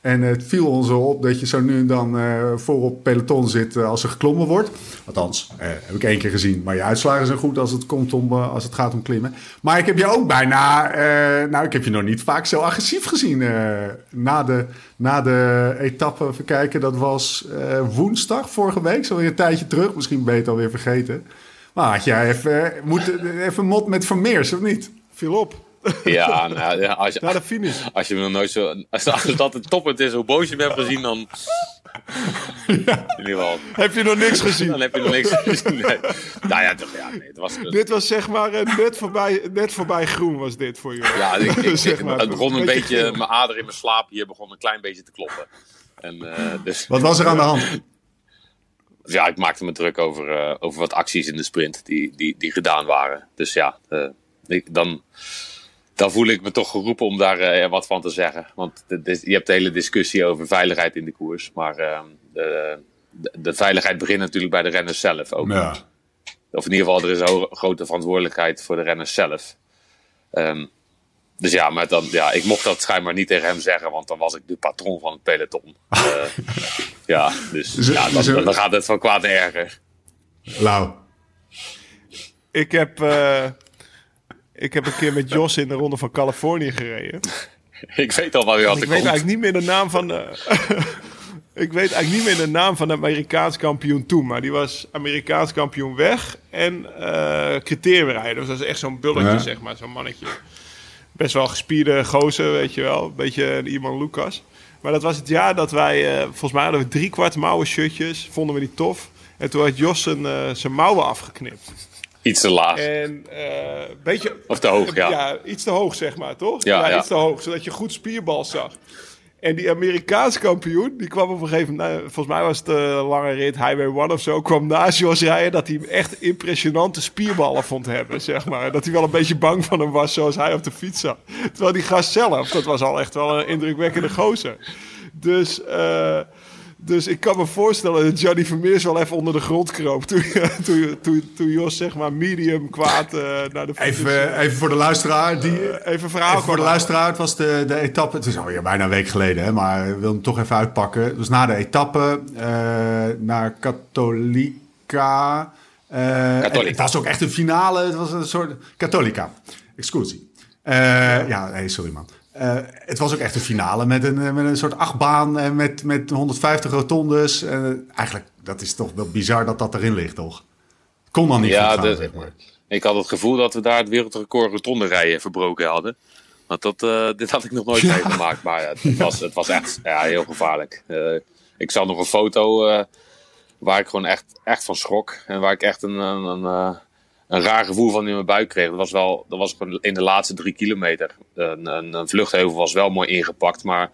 En het viel ons op dat je zo nu en dan eh voor op peloton zit eh, als er geklommen wordt. Althans, eh, heb ik één keer gezien. Maar je uitslagen zijn goed als het, komt om, als het gaat om klimmen. Maar ik heb je ook bijna... nou, ik heb je nog niet vaak zo agressief gezien. na, de, na de etappe, even kijken, dat was woensdag vorige week. Zo weer een tijdje terug. Misschien ben je alweer vergeten. Maar had jij even, even mot met Vermeers, of niet? Viel op. Ja, nou, ja, als, Naar je, de finish. als je me nog nooit zo... Als, als dat het toppunt is hoe boos je me hebt gezien, dan... In ieder geval, Heb je nog niks gezien? dan heb je nog niks gezien. Nee. Nou ja, toch, ja, nee, het was... Dit was zeg maar eh, net voorbij, net voorbij groen was dit voor jullie. Ja, ik, ik- Zeg maar, het begon een beetje mijn ader in mijn slaap hier begon een klein beetje te kloppen. En, eh, dus Wat was er aan de hand? ja, ik maakte me druk over, eh, over wat acties in de sprint die, die, die gedaan waren. Dus ja, ik, dan, dan voel ik me toch geroepen om daar eh, wat van te zeggen. Want de- de- je hebt de hele discussie over veiligheid in de koers. Maar eh, de, de, veiligheid begint natuurlijk bij de renners zelf ook. Ja. Of in ieder geval, er is een grote verantwoordelijkheid voor de renners zelf. Ehm, dus ja, maar dan, ja, ik mocht dat schijnbaar niet tegen hem zeggen, want dan was ik de patroon van het peloton. Eh, ja, dus ja, dan, dan gaat het van kwaad naar erger. Lau. Ik heb, eh, ik heb een keer met Jos in de Ronde van Californië gereden. Ik weet al wel wie wat Ik er weet komt. eigenlijk niet meer de naam van de... ik weet eigenlijk niet meer de naam van de Amerikaans kampioen toen. Maar die was Amerikaans kampioen weg en eh criteriumrijder. Dus dat is echt zo'n bulletje, Ja. zeg maar. Zo'n mannetje. Best wel gespierde gozer, weet je wel. Een beetje een Iman Lucas. Maar dat was het jaar dat wij... eh, volgens mij hadden we drie kwart mouwen shirtjes. Vonden we die tof. En toen had Jos zijn, eh, zijn mouwen afgeknipt. Iets te laag. En eh, een beetje... Of te hoog, ja. iets te hoog, zeg maar, toch? Ja, ja. iets te hoog, zodat je goed spierbal zag. En die Amerikaans kampioen, die kwam op een gegeven moment... nou, volgens mij was het een lange rit, Highway 1 of zo... kwam naast Jos rijden dat hij hem echt impressionante spierballen vond hebben, zeg maar. Dat hij wel een beetje bang van hem was, zoals hij op de fiets zat. Terwijl die gast zelf, dat was al echt wel een indrukwekkende gozer. Dus... eh, dus ik kan me voorstellen dat Johnny Vermeers wel even onder de grond kroop. Toen, toen, toen, toen Jos zeg maar medium kwaad eh, naar de finish, Even, even voor de luisteraar. Die, eh, even verhaal Even voor de luisteraar, het was de, de etappe. Het is alweer bijna een week geleden, hè, maar ik wil hem toch even uitpakken. Dus na de etappe eh, naar Catholica. eh. Het was ook echt een finale. Het was een soort. Catholica. Excusie. Eh, ja, nee, sorry man. Eh, het was ook echt een finale met een, eh, met een soort achtbaan en met, met 150 rotondes. Eh, eigenlijk, dat is toch wel bizar dat dat erin ligt, toch? Kon dan niet Ja, goed gaan, de- zeg maar. Ik had het gevoel dat we daar het wereldrecord rotonde rijden verbroken hadden. Want dat, eh, dit had ik nog nooit meegemaakt. Maar het, het was, het was echt ja, heel gevaarlijk. Eh, ik zag nog een foto eh, waar ik gewoon echt, echt van schrok. En waar ik echt een, een, een, eh, een raar gevoel van in mijn buik kreeg. Dat was, wel, dat was in de laatste drie kilometer. Een, een, een vluchtheuvel was wel mooi ingepakt. Maar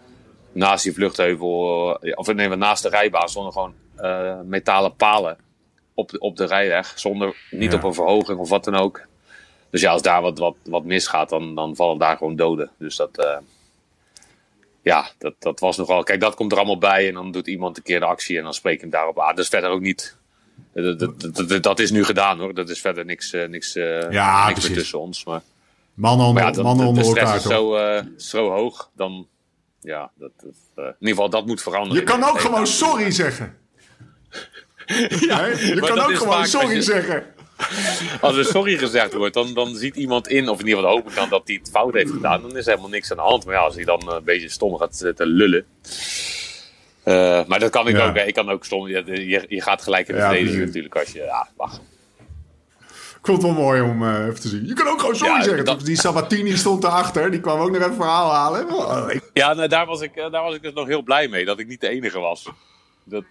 naast die vluchtheuvel, eh, of nee, naast de rijbaan stonden gewoon eh, metalen palen op de, op de rijweg. Zonder, niet Ja. op een verhoging of wat dan ook. Dus ja, als daar wat, wat, wat misgaat, dan, dan vallen daar gewoon doden. Dus dat. eh, ja, dat, dat was nogal. Kijk, dat komt er allemaal bij. En dan doet iemand een keer de actie en dan spreek ik hem daarop aan. Dat is verder ook niet. Dat, dat, dat, dat is nu gedaan hoor. Dat is verder niks, eh, niks, eh, Ja, niks precies. meer tussen ons. Maar, Mannen onder, maar ja, mannen de, de onder stress elkaar is toch? zo, eh, zo hoog. Dan, ja, dat, eh, in ieder geval, dat moet veranderen. Je kan ook de gewoon sorry zeggen. Hè? je kan ook gewoon sorry je- zeggen. Als er sorry gezegd wordt, dan, dan ziet iemand in, of in ieder geval hoop ik dan dat hij het fout heeft gedaan. Dan is er helemaal niks aan de hand. Maar ja, als hij dan eh, een beetje stom gaat zitten lullen. Eh, maar dat kan ik Ja. ook. Hè. Ik kan ook stom. Je, je, gaat gelijk in de Ja, verdediging natuurlijk. Als je, ja, wacht. Ik vond het wel mooi om eh, even te zien. Je kan ook gewoon sorry Ja, zeggen. dat- Die Sabatini stond erachter. Die kwam ook nog even verhaal halen. Oh, ik- Ja, nou, daar, was ik, eh, daar was ik dus nog heel blij mee. Dat ik niet de enige was. Dat,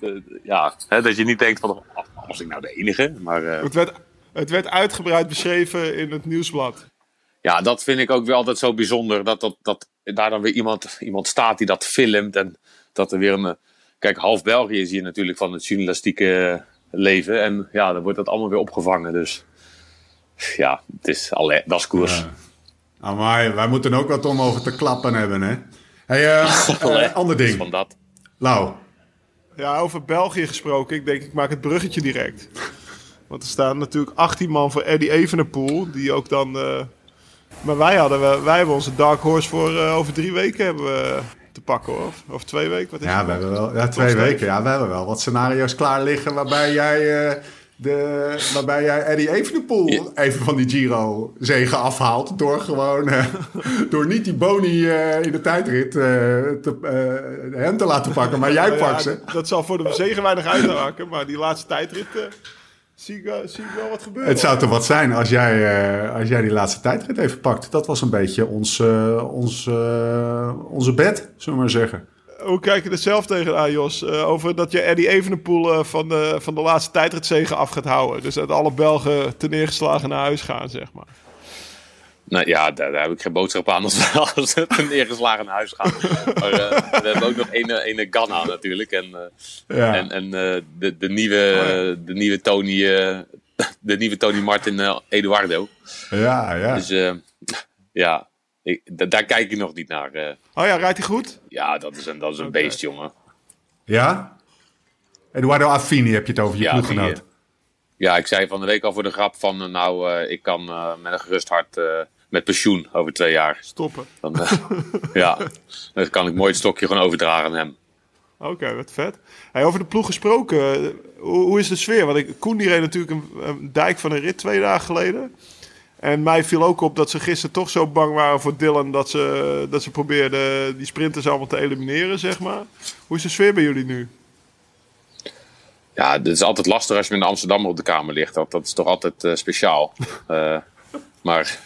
ja, hè, dat je niet denkt van, oh, was ik nou de enige? Maar Het werd, het werd uitgebreid beschreven in het nieuwsblad. ja, dat vind ik ook weer altijd zo bijzonder. Dat, dat, dat daar dan weer iemand, iemand staat die dat filmt. En dat er weer een... eh, Kijk, half België is hier natuurlijk van het journalistieke leven. En ja, dan wordt dat allemaal weer opgevangen. Dus ja, het is alle, dat is koers. Nou, maar wij moeten ook wat om over te klappen hebben, hè? Hey, eh, eh, ander ding. Van dat. Lau. Ja, over België gesproken. Ik denk, ik maak het bruggetje direct. Want er staan natuurlijk 18 man voor Eddie Evenepoel. Die ook dan... eh, Maar wij, hadden, we- wij hebben onze Dark Horse voor over drie weken hebben we te pakken, hoor. Of, of twee weken, wat is Ja, we hebben wel, ja, twee weken. Ja, we hebben wel wat scenario's klaar liggen waarbij jij, eh, de, waarbij jij Eddie Evenepoel Ja. even van die Giro zegen afhaalt. Door gewoon, eh, door niet die boni eh, in de tijdrit te, hem te laten pakken, maar jij Nou ja, pakt ze. dat- zal voor de zegen weinig uithaken. Maar die laatste tijdrit eh, zie, ik, wel- zie ik wel wat gebeuren. Het zou toch wat zijn als jij, eh, als jij die laatste tijdrit even pakt. Dat was een beetje ons, eh, ons, eh, onze bed, zullen we maar zeggen. Hoe kijk je er zelf tegenaan, Jos? Over dat je Eddie Evenepoel eh, van, de, van de laatste tijdritzegen af gaat houden. Dus dat alle Belgen ten neergeslagen naar huis gaan, zeg maar. Nou ja, daar, daar heb ik geen boodschap aan als we, als we ten neergeslagen naar huis gaan. Maar eh, we hebben ook nog ene, ene Ganna natuurlijk. En, eh, Ja. en, en eh, de, de, nieuwe, de nieuwe Tony, de nieuwe Tony Martin Eduardo. ja, ja. Dus ja, ik, da- daar kijk ik nog niet naar. Oh ja, rijdt hij goed? ja, dat is een, dat is een beest, jongen. Ja? Eduardo Affini heb je het over, je Ja, ploeggenoot. Ja, ik zei van de week al voor de grap van... nou, ik kan met een gerust hart met pensioen over twee jaar. Stoppen. Dan, eh, ja, dan kan ik mooi het stokje gewoon overdragen aan hem. Oké, wat vet. Hey, over de ploeg gesproken, hoe, hoe is de sfeer? Want ik, Koen die reed natuurlijk een, een dijk van een rit twee dagen geleden. En mij viel ook op dat ze gisteren toch zo bang waren voor Dylan... dat ze, dat ze probeerden die sprinters allemaal te elimineren, zeg maar. Hoe is de sfeer bij jullie nu? Ja, het is altijd lastig als je met een Amsterdammer op de kamer ligt. Dat, dat is toch altijd eh, speciaal. Eh, maar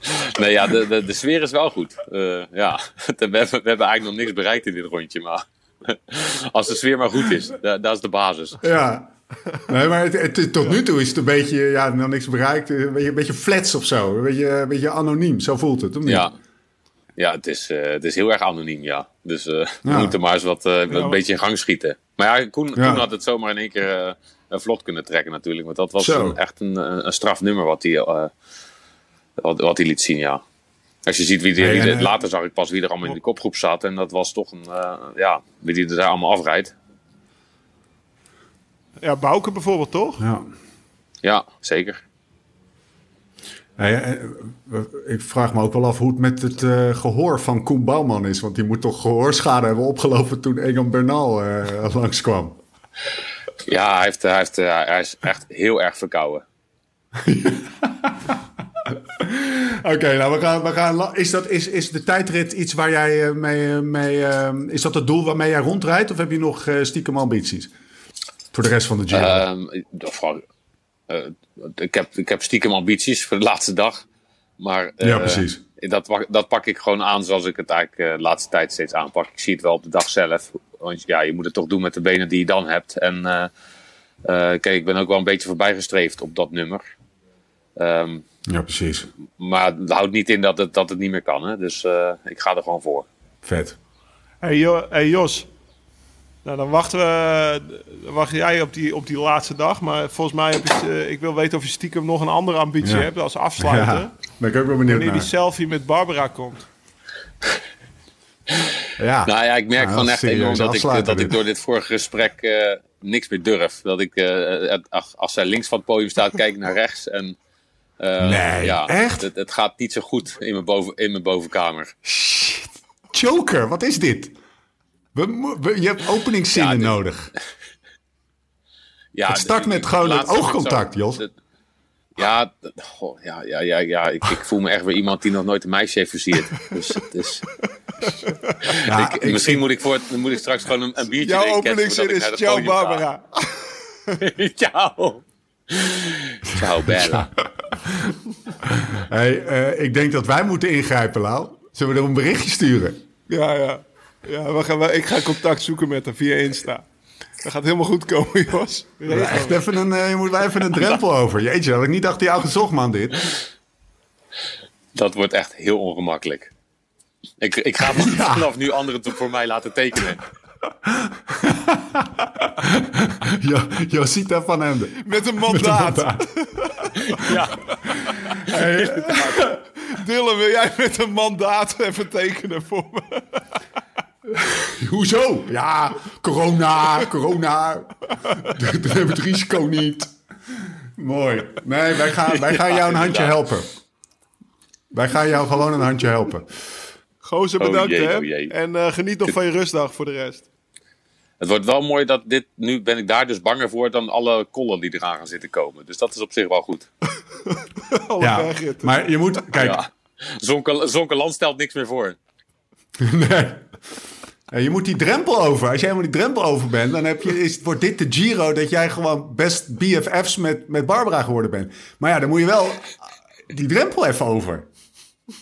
nee, ja, de, de, de sfeer is wel goed. Eh, ja, we hebben, we hebben eigenlijk nog niks bereikt in dit rondje. Maar als de sfeer maar goed is, da- dat is de basis. Ja. Nee, maar het, het- tot nu toe is het een beetje, ja, nog niks bereikt. Een beetje, een beetje flats of zo. Een beetje, een beetje anoniem, zo voelt het. of niet? Ja, ja het, is, eh, het is heel erg anoniem, ja. Dus eh, we Ja. moeten maar eens wat, eh, Ja. een beetje in gang schieten. Maar ja, Koen, Ja. Koen had het zomaar in één keer eh, een vlot kunnen trekken natuurlijk. Want dat was een- echt een, een, straf nummer wat hij, eh, wat, wat hij liet zien, ja. Als je ziet wie, eh, later zag ik pas wie er allemaal in de kopgroep zat. En dat was toch een, eh, ja, wie die er daar allemaal afrijdt. Ja, Bouke bijvoorbeeld, toch? Ja. Ja, zeker. Nee, eh, eh, ik vraag me ook wel af hoe het met het eh, gehoor van Koen Bouwman is. Want die moet toch gehoorschade hebben opgelopen toen Egan Bernal eh, langskwam. Ja, hij, heeft, hij, heeft, hij is echt heel erg verkouden. Oké, nou we gaan, we gaan. Is, dat, is, is de tijdrit iets waar jij eh, mee. eh, mee eh, is dat het doel waarmee jij rondrijdt? Of heb je nog eh, stiekem ambities? Voor de rest van de Giro? Ehm, vooral, eh, ik, heb, ik heb stiekem ambities voor de laatste dag. Maar Ja, precies. Dat, pak- dat pak ik gewoon aan zoals ik het eigenlijk de laatste tijd steeds aanpak. Ik zie het wel op de dag zelf. Want ja, je moet het toch doen met de benen die je dan hebt. En kijk, ik ben ook wel een beetje voorbijgestreefd op dat nummer. Ehm, ja, precies. maar het houdt niet in dat het, dat het niet meer kan. Hè? Dus eh, ik ga er gewoon voor. Vet. Hey, Jo- hey Jos, nou, dan wachten we, dan wacht jij op die, op die laatste dag. Maar volgens mij heb je, eh, ik wil weten of je stiekem nog een andere ambitie Ja. hebt als afsluiten. Ja, ben ik ook wel benieuwd Wanneer die selfie met Barbara komt. Ja. Nou ja, ik merk Nou, gewoon dat echt enorm dat, ik, dat ik door dit vorige gesprek eh, niks meer durf. Dat ik, eh, als zij links van het podium staat, kijk ik naar rechts. En, Nee, ja, echt? Het, het gaat niet zo goed in mijn, boven, in mijn bovenkamer. Joker, wat is dit? We, je hebt openingszinnen Ja, dit- nodig. Ja, Het start met gewoon het oogcontact, Jos. Ja, goh, ja, ja, ja, ja. Ik, ik voel me echt weer iemand die nog nooit een meisje heeft versierd. Dus het is... Ja, ik, ik- misschien moet ik, voor moet ik straks gewoon een, een biertje Jouw openingszin is Ciao. Barbara. Ciao. Ciao, Bella. hey, eh, ik denk dat wij moeten ingrijpen, Lau. Zullen we er een berichtje sturen? Ja, ja. ja we gaan, ik ga contact zoeken met hem via Insta. Dat gaat helemaal goed komen, Jos. Ja, echt even een, eh, je moet wel even een drempel over. Jeetje, dat had ik niet achter jou gezocht, man, dit. Dat wordt echt heel ongemakkelijk. Ik, ik ga vanaf nu anderen voor mij laten tekenen. Jo, Josita van Hemden. Met een Met een mandaat. Ja. Dylan, wil jij met een mandaat even tekenen voor me? Hoezo? Ja, corona, corona. Dan hebben we het risico niet. Mooi. Nee, wij gaan, wij gaan jou een handje helpen. Wij gaan jou gewoon een handje helpen. Gozer, Oh bedankt jee, hè. oh. En eh, geniet nog van je rustdag voor de rest. Het wordt wel mooi dat dit... Nu ben ik daar dus banger voor dan alle kollen die eraan gaan zitten komen. Dus dat is op zich wel goed. Alle Ja, bergritten. maar je moet... Kijk, Ja. Zonken, Zonkenland stelt niks meer voor. nee. Ja, Je moet die drempel over. Als jij helemaal die drempel over bent, dan heb je, is, wordt dit de Giro dat jij gewoon best BFF's met, met Barbara geworden bent. Maar ja, dan moet je wel die drempel even over.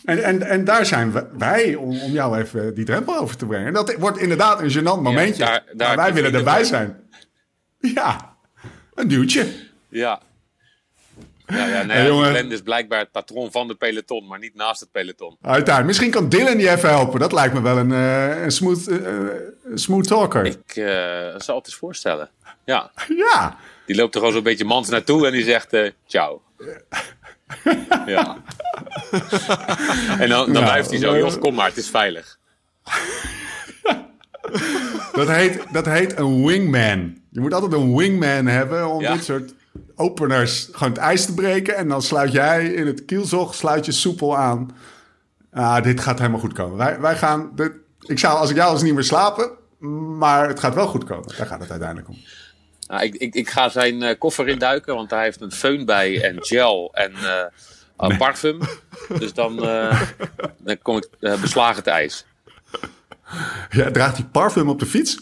En, en, en daar zijn wij om, om jou even die drempel over te brengen. En dat wordt inderdaad een gênant momentje. daar- daar maar heb wij willen erbij zijn. Ja, een duwtje. Ja. Ja, ja, nou Hey, ja. Glenn is blijkbaar het patroon van de peloton, maar niet naast het peloton. Uiteraard. Misschien kan Dylan je even helpen. Dat lijkt me wel een, eh, een smooth, eh, smooth talker. Ik eh, zal het eens voorstellen. Ja, Ja. die loopt er gewoon zo'n beetje mans naartoe en die zegt ciao. Ja. en dan, dan Ja, blijft hij zo, Jos, kom maar, het is veilig. Dat heet, dat heet een wingman. Je moet altijd een wingman hebben om dit soort openers gewoon het ijs te breken. En dan sluit jij in het kielzog, sluit je soepel aan. Ah, dit gaat helemaal goed komen. Wij, wij gaan... Dit, ik zou als ik jou was niet meer slapen, maar het gaat wel goed komen. Daar gaat het uiteindelijk om. Nou, ik, ik, ik ga zijn eh, koffer induiken, want hij heeft een föhn bij en gel en eh, een parfum. Dus dan, eh, dan kom ik eh, beslagen te ijs. Ja, draagt hij parfum op de fiets?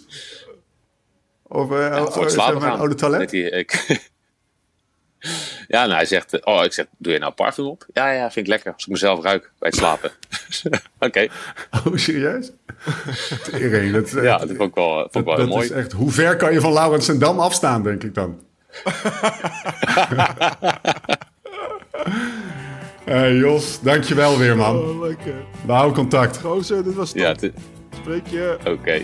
Of uh, Ja, het slapen gaan. oude ik... ja, nou, hij zegt, eh, oh, ik zeg, doe je nou parfum op? Ja, ja, vind ik lekker als ik mezelf ruik bij het slapen. Oké, Oh, serieus? Tering, dat, ja, dat vond ik wel, vond ik wel dat heel mooi. is echt... Hoe ver kan je van Laurens en Dam afstaan, denk ik dan? hey Jos, dankjewel weer, man. Oh, lekker. We houden contact. Gozer, dit was top. Ja, te- Spreek je. oké.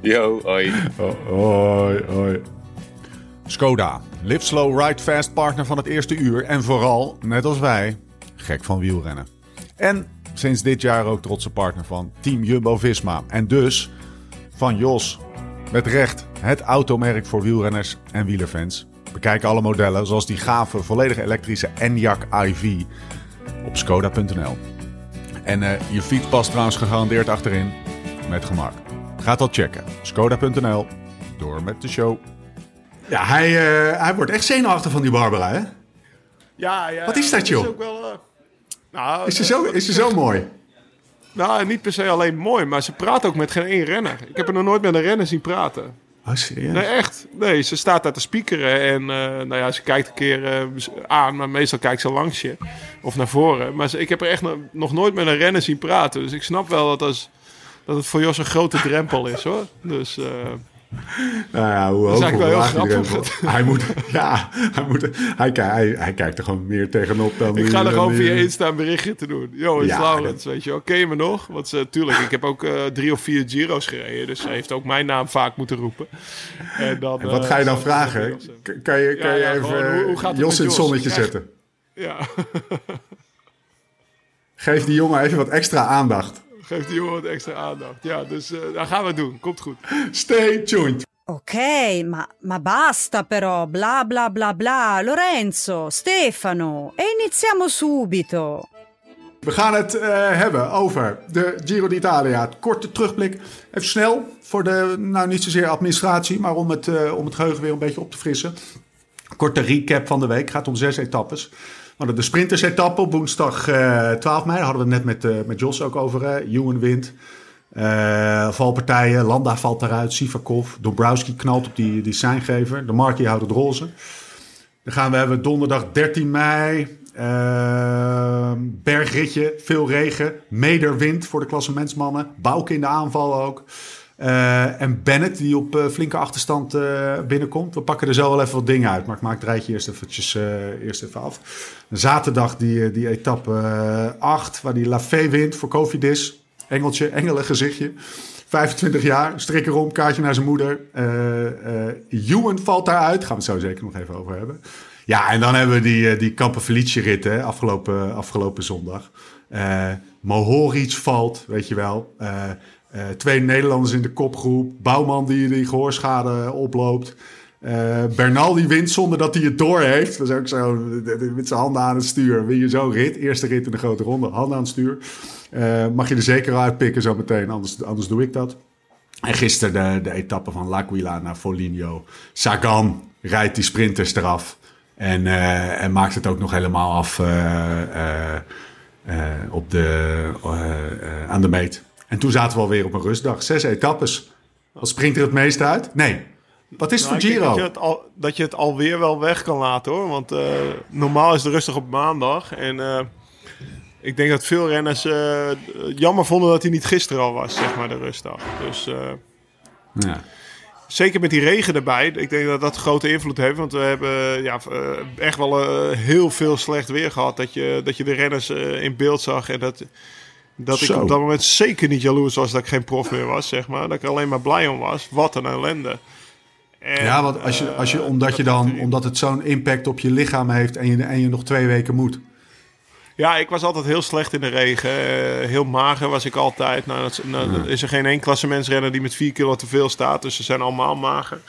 Yo, hoi. Oh, hoi, hoi. Skoda, live slow, ride fast partner van het eerste uur. En vooral, net als wij, gek van wielrennen. En sinds dit jaar ook trotse partner van Team Jumbo-Visma. En dus van Jos. Met recht het automerk voor wielrenners en wielerfans. Bekijk alle modellen, zoals die gave, volledig elektrische Enyaq iV op skoda.nl. En eh, je fiets past trouwens gegarandeerd achterin met gemak. Ga dat checken. Skoda.nl. Door met de show. Ja, hij, eh, hij wordt echt zenuwachtig van die Barbara, hè? Ja, ja. Wat is dat, joh? ook wel, eh, nou, Is ze zo, is ze zo mooi? nou, niet per se alleen mooi, maar ze praat ook met geen één renner. Ik heb haar nog nooit met een renner zien praten. Oh, serieus? Nee, echt. Nee, ze staat daar te spiekeren en eh, nou ja, ze kijkt een keer eh, aan, maar meestal kijkt ze langs je of naar voren. Maar ze- ik heb er echt nog, nooit met een renner zien praten. Dus ik snap wel dat, als, dat het voor Jos een grote drempel is, hoor. Dus eh, Nou ja, hoe hoog, eigenlijk hoe wel heel grappig. Hij moet, ja, hij, moet, hij, ki- hij, hij kijkt er gewoon meer tegenop dan... ik ga er gewoon dan via Insta een berichtje te doen. Yo, is Ja, Laurens, weet je wel. Ken je me nog? Want ze, tuurlijk, ik heb ook eh, drie of vier Giro's gereden. Dus ze heeft ook mijn naam vaak moeten roepen. En dan, En wat eh, ga je dan zal ik vragen? Kan je, kan Ja, je even gewoon, hoe- Jos in het zonnetje zetten? Ja, Geef die jongen even wat extra aandacht. Geef die jongen wat extra aandacht. Ja, dus uh, dat gaan we doen. Komt goed. Stay tuned. Ok, ma, ma basta però, bla bla bla bla. Lorenzo, Stefano, e iniziamo subito. We gaan het uh, hebben over de Giro d'Italia. Korte terugblik, even snel, voor de, nou niet zozeer administratie, maar om het, uh, om het geheugen weer een beetje op te frissen. Korte recap van de week, gaat om zes etappes. Hadden de sprinters-etappe op woensdag uh, 12 mei. Daar hadden we het net met, met Jos ook over. Ewan wint. valpartijen, Landa valt eruit, Sivakov. Dombrowski knalt op die, die. De Markie houdt het roze. Dan gaan we hebben donderdag 13 mei. Uh, bergritje, veel regen, mederwind voor de klassementsmannen. Bouke in de aanval ook. Uh, en Bennett die op uh, flinke achterstand binnenkomt. We pakken er zo wel even wat dingen uit, maar ik maak het rijtje eerst, eventjes, eerst even af. Zaterdag die, die etappe 8, waar die Lafay wint voor Cofidis. Engeltje, engelen gezichtje. 25 jaar, strik erom, kaartje naar zijn moeder. Ewan valt daaruit, gaan we het zo zeker nog even over hebben. Ja, en dan hebben we die, die Campo-Felice-rit afgelopen, afgelopen zondag. Uh, Mohoric valt, weet je wel. Uh, twee Nederlanders in de kopgroep. Bouwman die, die gehoorschade oploopt. Bernal die wint zonder dat hij het door heeft. Dat is ook zo, met zijn handen aan het stuur. Win je zo'n rit, eerste rit in de grote ronde, handen aan het stuur. mag je er zeker uitpikken zo meteen, anders, anders doe ik dat. En gisteren de, de etappe van L'Aquila naar Foligno. Sagan rijdt die sprinters eraf. En, uh, en maakt het ook nog helemaal af uh, uh, op de, aan de meet. En toen zaten we alweer op een rustdag. Zes etappes. Wat springt er het meest uit? Nee. Wat is het nou, voor Giro? Dat je, het al, dat je het alweer wel weg kan laten hoor. Want normaal is het rustig op maandag. En ik denk dat veel renners jammer vonden dat hij niet gisteren al was, zeg maar, de rustdag. Dus... ja. Zeker met die regen erbij. Ik denk dat dat grote invloed heeft. Want we hebben ja, echt wel heel veel slecht weer gehad. Dat je, dat je de renners in beeld zag. En dat, dat ik op dat moment zeker niet jaloers was dat ik geen prof meer was. Zeg maar. Dat ik alleen maar blij om was. Wat een ellende. En, ja, want als je, als je, omdat, je dan, omdat het zo'n impact op je lichaam heeft en je, en je nog twee weken moet. Ja, ik was altijd heel slecht in de regen. Uh, heel mager was ik altijd. Nou, dat, nou, ja. is er geen één klassementsrenner die met 4 kilo te veel staat. Dus ze zijn allemaal mager.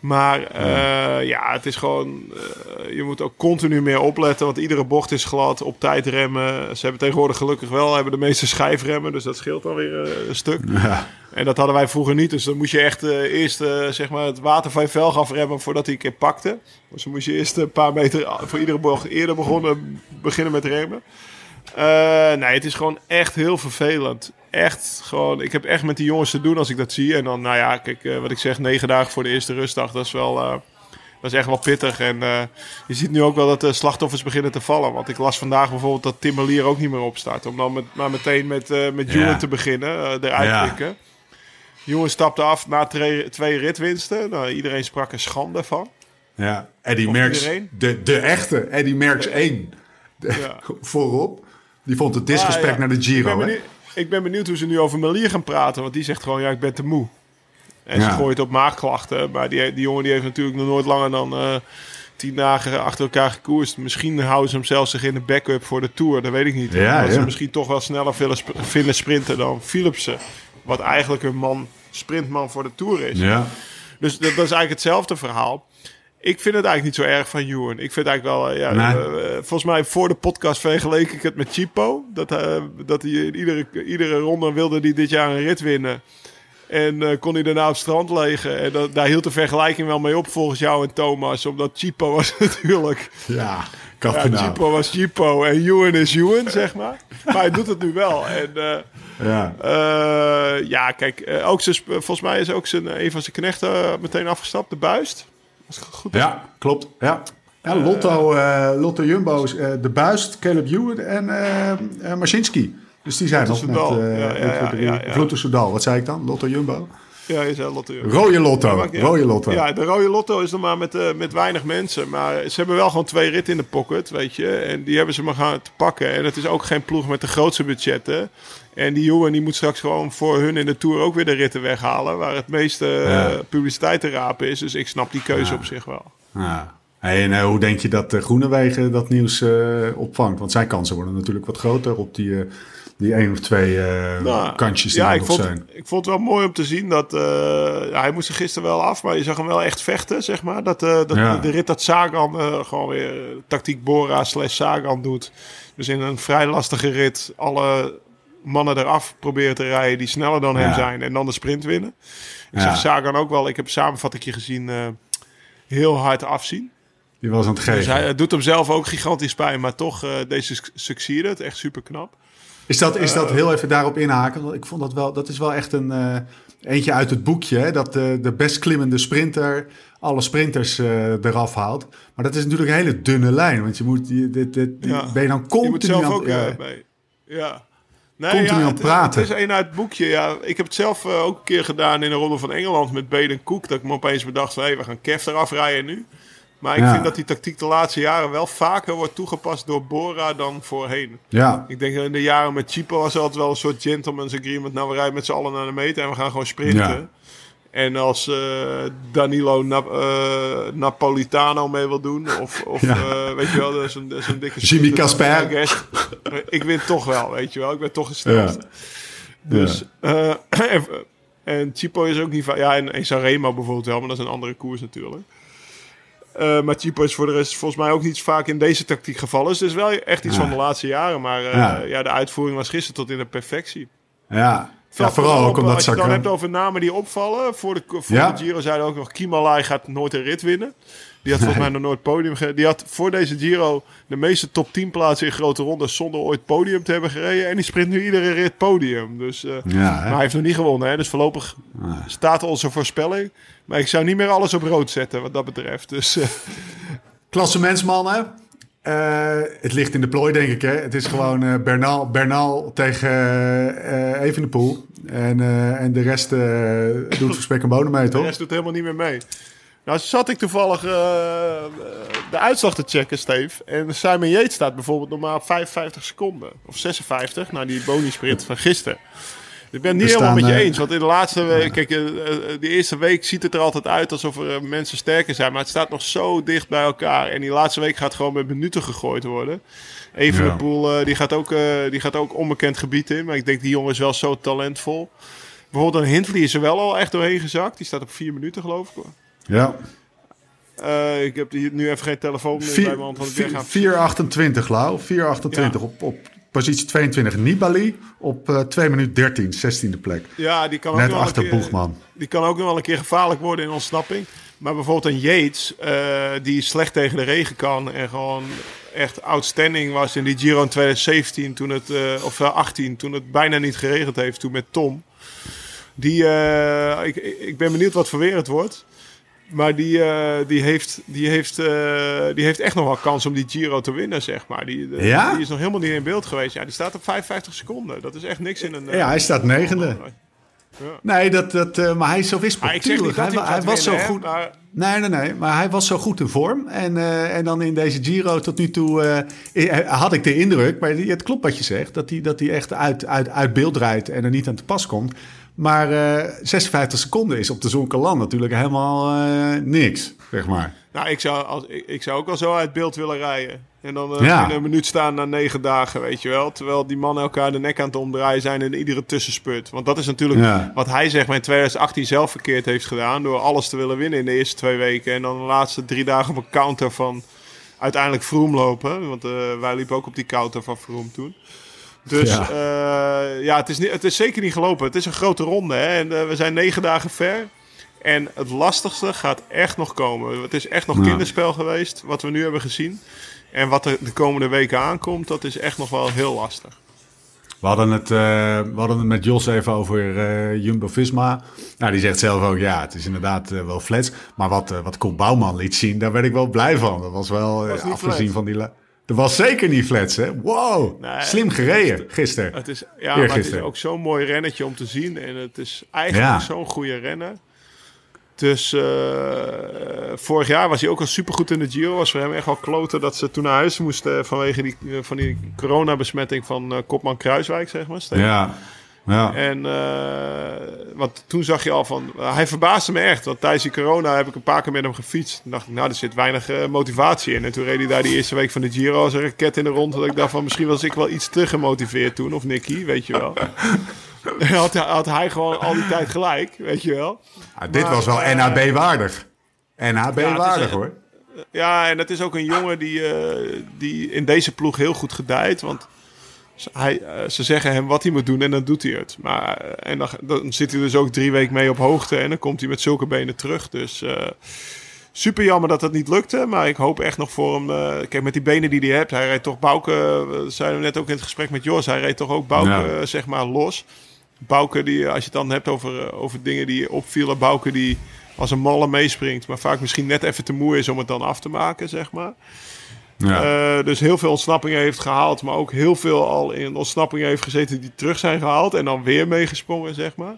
Maar uh, ja. het is gewoon... Uh, je moet ook continu meer opletten. Want iedere bocht is glad. Op tijd remmen. Ze hebben tegenwoordig gelukkig wel... hebben de meeste schijfremmen. Dus dat scheelt alweer een stuk. Ja. En dat hadden wij vroeger niet. Dus dan moest je echt eerst zeg maar het water van je velg afremmen... voordat hij een keer pakte. Dus dan moest je eerst een paar meter voor iedere bocht eerder begonnen, beginnen met remmen. Uh, nee, het is gewoon echt heel vervelend. Echt gewoon, ik heb echt met die jongens te doen als ik dat zie. En dan, nou ja, kijk, uh, wat ik zeg, negen dagen voor de eerste rustdag, dat is wel, uh, dat is echt wel pittig. En je ziet nu ook wel dat de slachtoffers beginnen te vallen. Want ik las vandaag bijvoorbeeld dat Timmerlier ook niet meer opstaat. Om dan met, maar meteen met, met ja. te beginnen, eruit ja. pikken. Stapte af na twee, twee ritwinsten. Nou, iedereen sprak er schande van. Ja, Eddie Merckx, de, de echte Eddie Merckx 1 de, ja. voorop. Die vond het disrespect ah, naar de Giro. Ik ben, benieuwd, ik ben, benieuwd, hoe ze nu over Melier gaan praten. Want die zegt gewoon, ja, ik ben te moe. En ze gooit op maagklachten. Maar die, die jongen die heeft natuurlijk nog nooit langer dan uh, tien dagen achter elkaar gekoerst. Misschien houden ze hem zelfs zich in de backup voor de Tour. Dat weet ik niet. Ja, dat ze misschien toch wel sneller willen, vinden sprinten dan Philipsen. Wat eigenlijk een man, sprintman voor de Tour is. Ja. Dus dat, dat is eigenlijk hetzelfde verhaal. Ik vind het eigenlijk niet zo erg van Ewan. Ik vind eigenlijk wel, ja, nee. uh, volgens mij voor de podcast vergeleek ik het met Chipo. Dat, uh, dat hij in iedere, iedere ronde wilde hij dit jaar een rit winnen. En uh, kon hij daarna op het strand liggen. En dat, daar hield de vergelijking wel mee op volgens jou en Thomas. Omdat Chipo was natuurlijk... Ja, ja Chipo was Chipo en Ewan is Ewan, zeg maar. maar hij doet het nu wel. En ja, ja kijk, ook zijn, volgens mij is ook zijn, een van zijn knechten meteen afgestapt, de buist. Goed, ja, klopt. Ja. Ja, Lotto, uh, Lotto Jumbo, uh, De Buist, Caleb Ewan en uh, Marcinski. Dus die zijn nog met ja, ja, ja, ja, ja. Vloete Soudal. Wat zei ik dan? Lotto Jumbo? Ja, je zei Lotto. Rode Lotto. Ja, Rode Lotto. Ja, de Rode Lotto is nog maar met, uh, met weinig mensen. Maar ze hebben wel gewoon twee ritten in de pocket, weet je. En die hebben ze maar gaan te pakken. En het is ook geen ploeg met de grootste budgetten. En die jongen die moet straks gewoon voor hun in de Tour ook weer de ritten weghalen. Waar het meeste ja. uh, publiciteit te rapen is. Dus ik snap die keuze ja. op zich wel. Ja. Hey, en uh, hoe denk je dat de Groenewegen dat nieuws opvangt? Want zijn kansen worden natuurlijk wat groter op die, Die één of twee eh, Nou, kantjes die ja, ik vond, zijn. ik vond het wel mooi om te zien dat... eh, ja, hij moest er gisteren wel af, maar je zag hem wel echt vechten, zeg maar. Dat, eh, dat Ja. de rit dat Sagan gewoon weer tactiek Bora slash Sagan doet. Dus in een vrij lastige rit alle mannen eraf proberen te rijden die sneller dan hem zijn. En dan de sprint winnen. Ik zag Sagan ook wel, ik heb samenvatting gezien, heel hard afzien. Die was aan het geven. Dus hij het doet hem zelf ook gigantisch pijn, maar toch deze succeeded. Echt super knap. Is dat, is Eh, dat heel even daarop inhaken? Want ik vond dat wel, dat is wel echt een eh, eentje uit het boekje. Hè? Dat de, de best klimmende sprinter alle sprinters eh, eraf haalt. Maar dat is natuurlijk een hele dunne lijn. Want je moet, je, dit, dit, Ja. ben je dan Je continu moet zelf aan, ook ja, eh, bij. Ja. Nee, Continu aan ja, het het is- praten. Het is een uit het boekje. Ja. Ik heb het zelf eh, ook een keer gedaan in de Ronde van Engeland met Baden Koek. Dat ik me opeens bedacht hé, we gaan Kev eraf rijden nu. Maar ik Ja. vind dat die tactiek de laatste jaren wel vaker wordt toegepast door Bora dan voorheen. ja, Ik denk dat in de jaren met Chipo was er altijd wel een soort gentleman's agreement. Nou, we rijden met z'n allen naar de meter en we gaan gewoon sprinten. Ja. En als eh, Danilo Nap- eh, Napolitano mee wil doen, of, of Ja. eh, weet je wel, dat is een, dat is een dikke Jimmy Casper. Ik win toch wel, weet je wel. Ik ben toch snelste. Dus, en, en Chipo is ook niet van... Ja, en, en Sanremo bijvoorbeeld wel, maar dat is een andere koers natuurlijk. Eh, maar Chipo is voor de rest volgens mij ook niet vaak in deze tactiek gevallen. Dus het is wel echt iets Ja. van de laatste jaren. Maar eh, Ja. ja. de uitvoering was gisteren tot in de perfectie. ja. Ja, vooral ook op, omdat Als je het dan hebt over namen die opvallen. Voor de, voor Ja. de Giro zeiden ook nog... Kimalai gaat nooit een rit winnen. Die had volgens mij nog nooit podium ge- Die had voor deze Giro de meeste top 10 plaatsen in grote rondes... zonder ooit podium te hebben gereden. En die sprint nu iedere rit podium. Dus, eh, Ja, maar hè? hij heeft nog niet gewonnen. Hè? Dus voorlopig staat onze voorspelling. Maar ik zou niet meer alles op rood zetten wat dat betreft. Dus eh, Klassementsmannen. Eh het ligt in de plooi, denk ik. Hè? Het is gewoon eh, Bernal, Bernal tegen eh Evenepoel. En, en de rest doet spek en bonen mee, de toch? rest doet helemaal niet meer mee. Nou, zat ik toevallig de uitslag te checken, Steve. En Simon Yates staat bijvoorbeeld op 55 seconden. Of 56, nou die boni-sprint van gisteren. Ik ben het niet helemaal met je eh, eens. Want in de laatste week, kijk, eh, eh, de eerste week ziet het er altijd uit alsof er mensen sterker zijn. Maar het staat nog zo dicht bij elkaar. En die laatste week gaat gewoon met minuten gegooid worden. Evenepoel, eh, die, gaat ook, die gaat ook onbekend gebied in. Maar ik denk, die jongen is wel zo talentvol. Bijvoorbeeld een Hindley is er wel al echt doorheen gezakt. Die staat op vier minuten, geloof ik. Ja. Eh, ik heb nu even geen telefoon meer bij mijn hand. Want ik ben gaan... 4,28 Lau. 4,28 Ja. op, op positie 22 Nibali. Op eh 2 minuten 13, 16e plek. Ja, die kan ook Net nog wel achter een keer- Boegman. Die kan ook nog wel een keer gevaarlijk worden in ontsnapping. Maar bijvoorbeeld een Yates, eh, die slecht tegen de regen kan en gewoon echt outstanding was in die Giro in 2017, toen het, eh, of eh, 18, toen het bijna niet geregend heeft, toen met Tom. Die, ik, ik ben benieuwd wat voor weer het wordt. Maar die, eh, die, heeft, die, heeft, eh, die heeft echt nog wel kans om die Giro te winnen, zeg maar. Die, eh, Ja? die is nog helemaal niet in beeld geweest. Ja, die staat op 55 seconden. Dat is echt niks in een... Ja, hij staat negende. Nee, dat, dat, maar hij is zo wispelturig. hij, hij, hij was zo hè, goed. maar- Nee, nee, nee. Maar hij was zo goed in vorm. En, en dan in deze Giro tot nu toe had ik de indruk... maar het klopt wat je zegt... dat hij, dat hij echt uit, uit, uit beeld rijdt en er niet aan te pas komt. Maar eh 56 seconden is op de Zonkerland natuurlijk helemaal eh, niks, zeg maar. Nou, ik zou, als, ik, ik zou ook wel zo uit beeld willen rijden. En dan eh, Ja. in een minuut staan na negen dagen, weet je wel. Terwijl die mannen elkaar de nek aan het omdraaien zijn in iedere tussenspurt. Want dat is natuurlijk Ja. wat hij zeg maar in 2018 zelf verkeerd heeft gedaan. Door alles te willen winnen in de eerste twee weken. En dan de laatste drie dagen op een counter van uiteindelijk Vroom lopen. Want wij liepen ook op die counter van Vroom toen. Dus Ja. ja, ja het, is niet, het is zeker niet gelopen. Het is een grote ronde. Hè? En eh, we zijn negen dagen ver. En het lastigste gaat echt nog komen. Het is echt nog kinderspel geweest, wat we nu hebben gezien. En wat er de komende weken aankomt, dat is echt nog wel heel lastig. We hadden het, eh, we hadden het met Jos even over eh, Jumbo-Visma. Nou, die zegt zelf ook, ja, het is inderdaad eh, wel flats. Maar wat, eh wat Koen Bouwman liet zien, daar werd ik wel blij van. Dat was wel, eh, Was afgezien van die... Dat was zeker niet flats, hè? Wow, Nee, slim gereden gisteren. Het is, ja, maar het is ook zo'n mooi rennetje om te zien. En het is eigenlijk Ja. zo'n goede renner. Dus eh, vorig jaar was hij ook al supergoed in de Giro. Was voor hem echt wel kloten dat ze toen naar huis moesten vanwege die, eh, van die coronabesmetting van eh, Kopman Kruiswijk, zeg maar. Steven. Ja, Ja. En eh, want toen zag je al van, hij verbaasde me echt. Want tijdens die corona heb ik een paar keer met hem gefietst. Toen dacht ik, nou, er zit weinig eh, motivatie in. En toen reed hij daar die eerste week van de Giro als een raket in de rond. Dat ik dacht van, misschien was ik wel iets te gemotiveerd toen. Of Nicky, weet je wel. had, hij- had hij gewoon al die tijd gelijk, weet je wel. Dit Maar, was wel eh, NAB waardig. NAB Ja, het is waardig echt- hoor. Ja, en dat is ook een jongen die, eh, die in deze ploeg heel goed gedijt. Want hij, eh, ze zeggen hem wat hij moet doen en dan doet hij het. Maar, eh, en dan, dan zit hij dus ook drie weken mee op hoogte en dan komt hij met zulke benen terug. Dus eh, super jammer dat dat niet lukte. Maar ik hoop echt nog voor hem. kijk, met die benen die hij heeft, hij reed toch Bouke. zeiden we net ook in het gesprek met Jos. Hij reed toch ook Bouke, Ja. eh, zeg maar, los. Bouke, die, als je het dan hebt over, over dingen die opvielen. Bouke die als een malle meespringt. Maar vaak misschien net even te moe is om het dan af te maken, zeg maar. Ja. Eh, dus heel veel ontsnappingen heeft gehaald. Maar ook heel veel al in ontsnappingen heeft gezeten die terug zijn gehaald. En dan weer meegesprongen, zeg maar.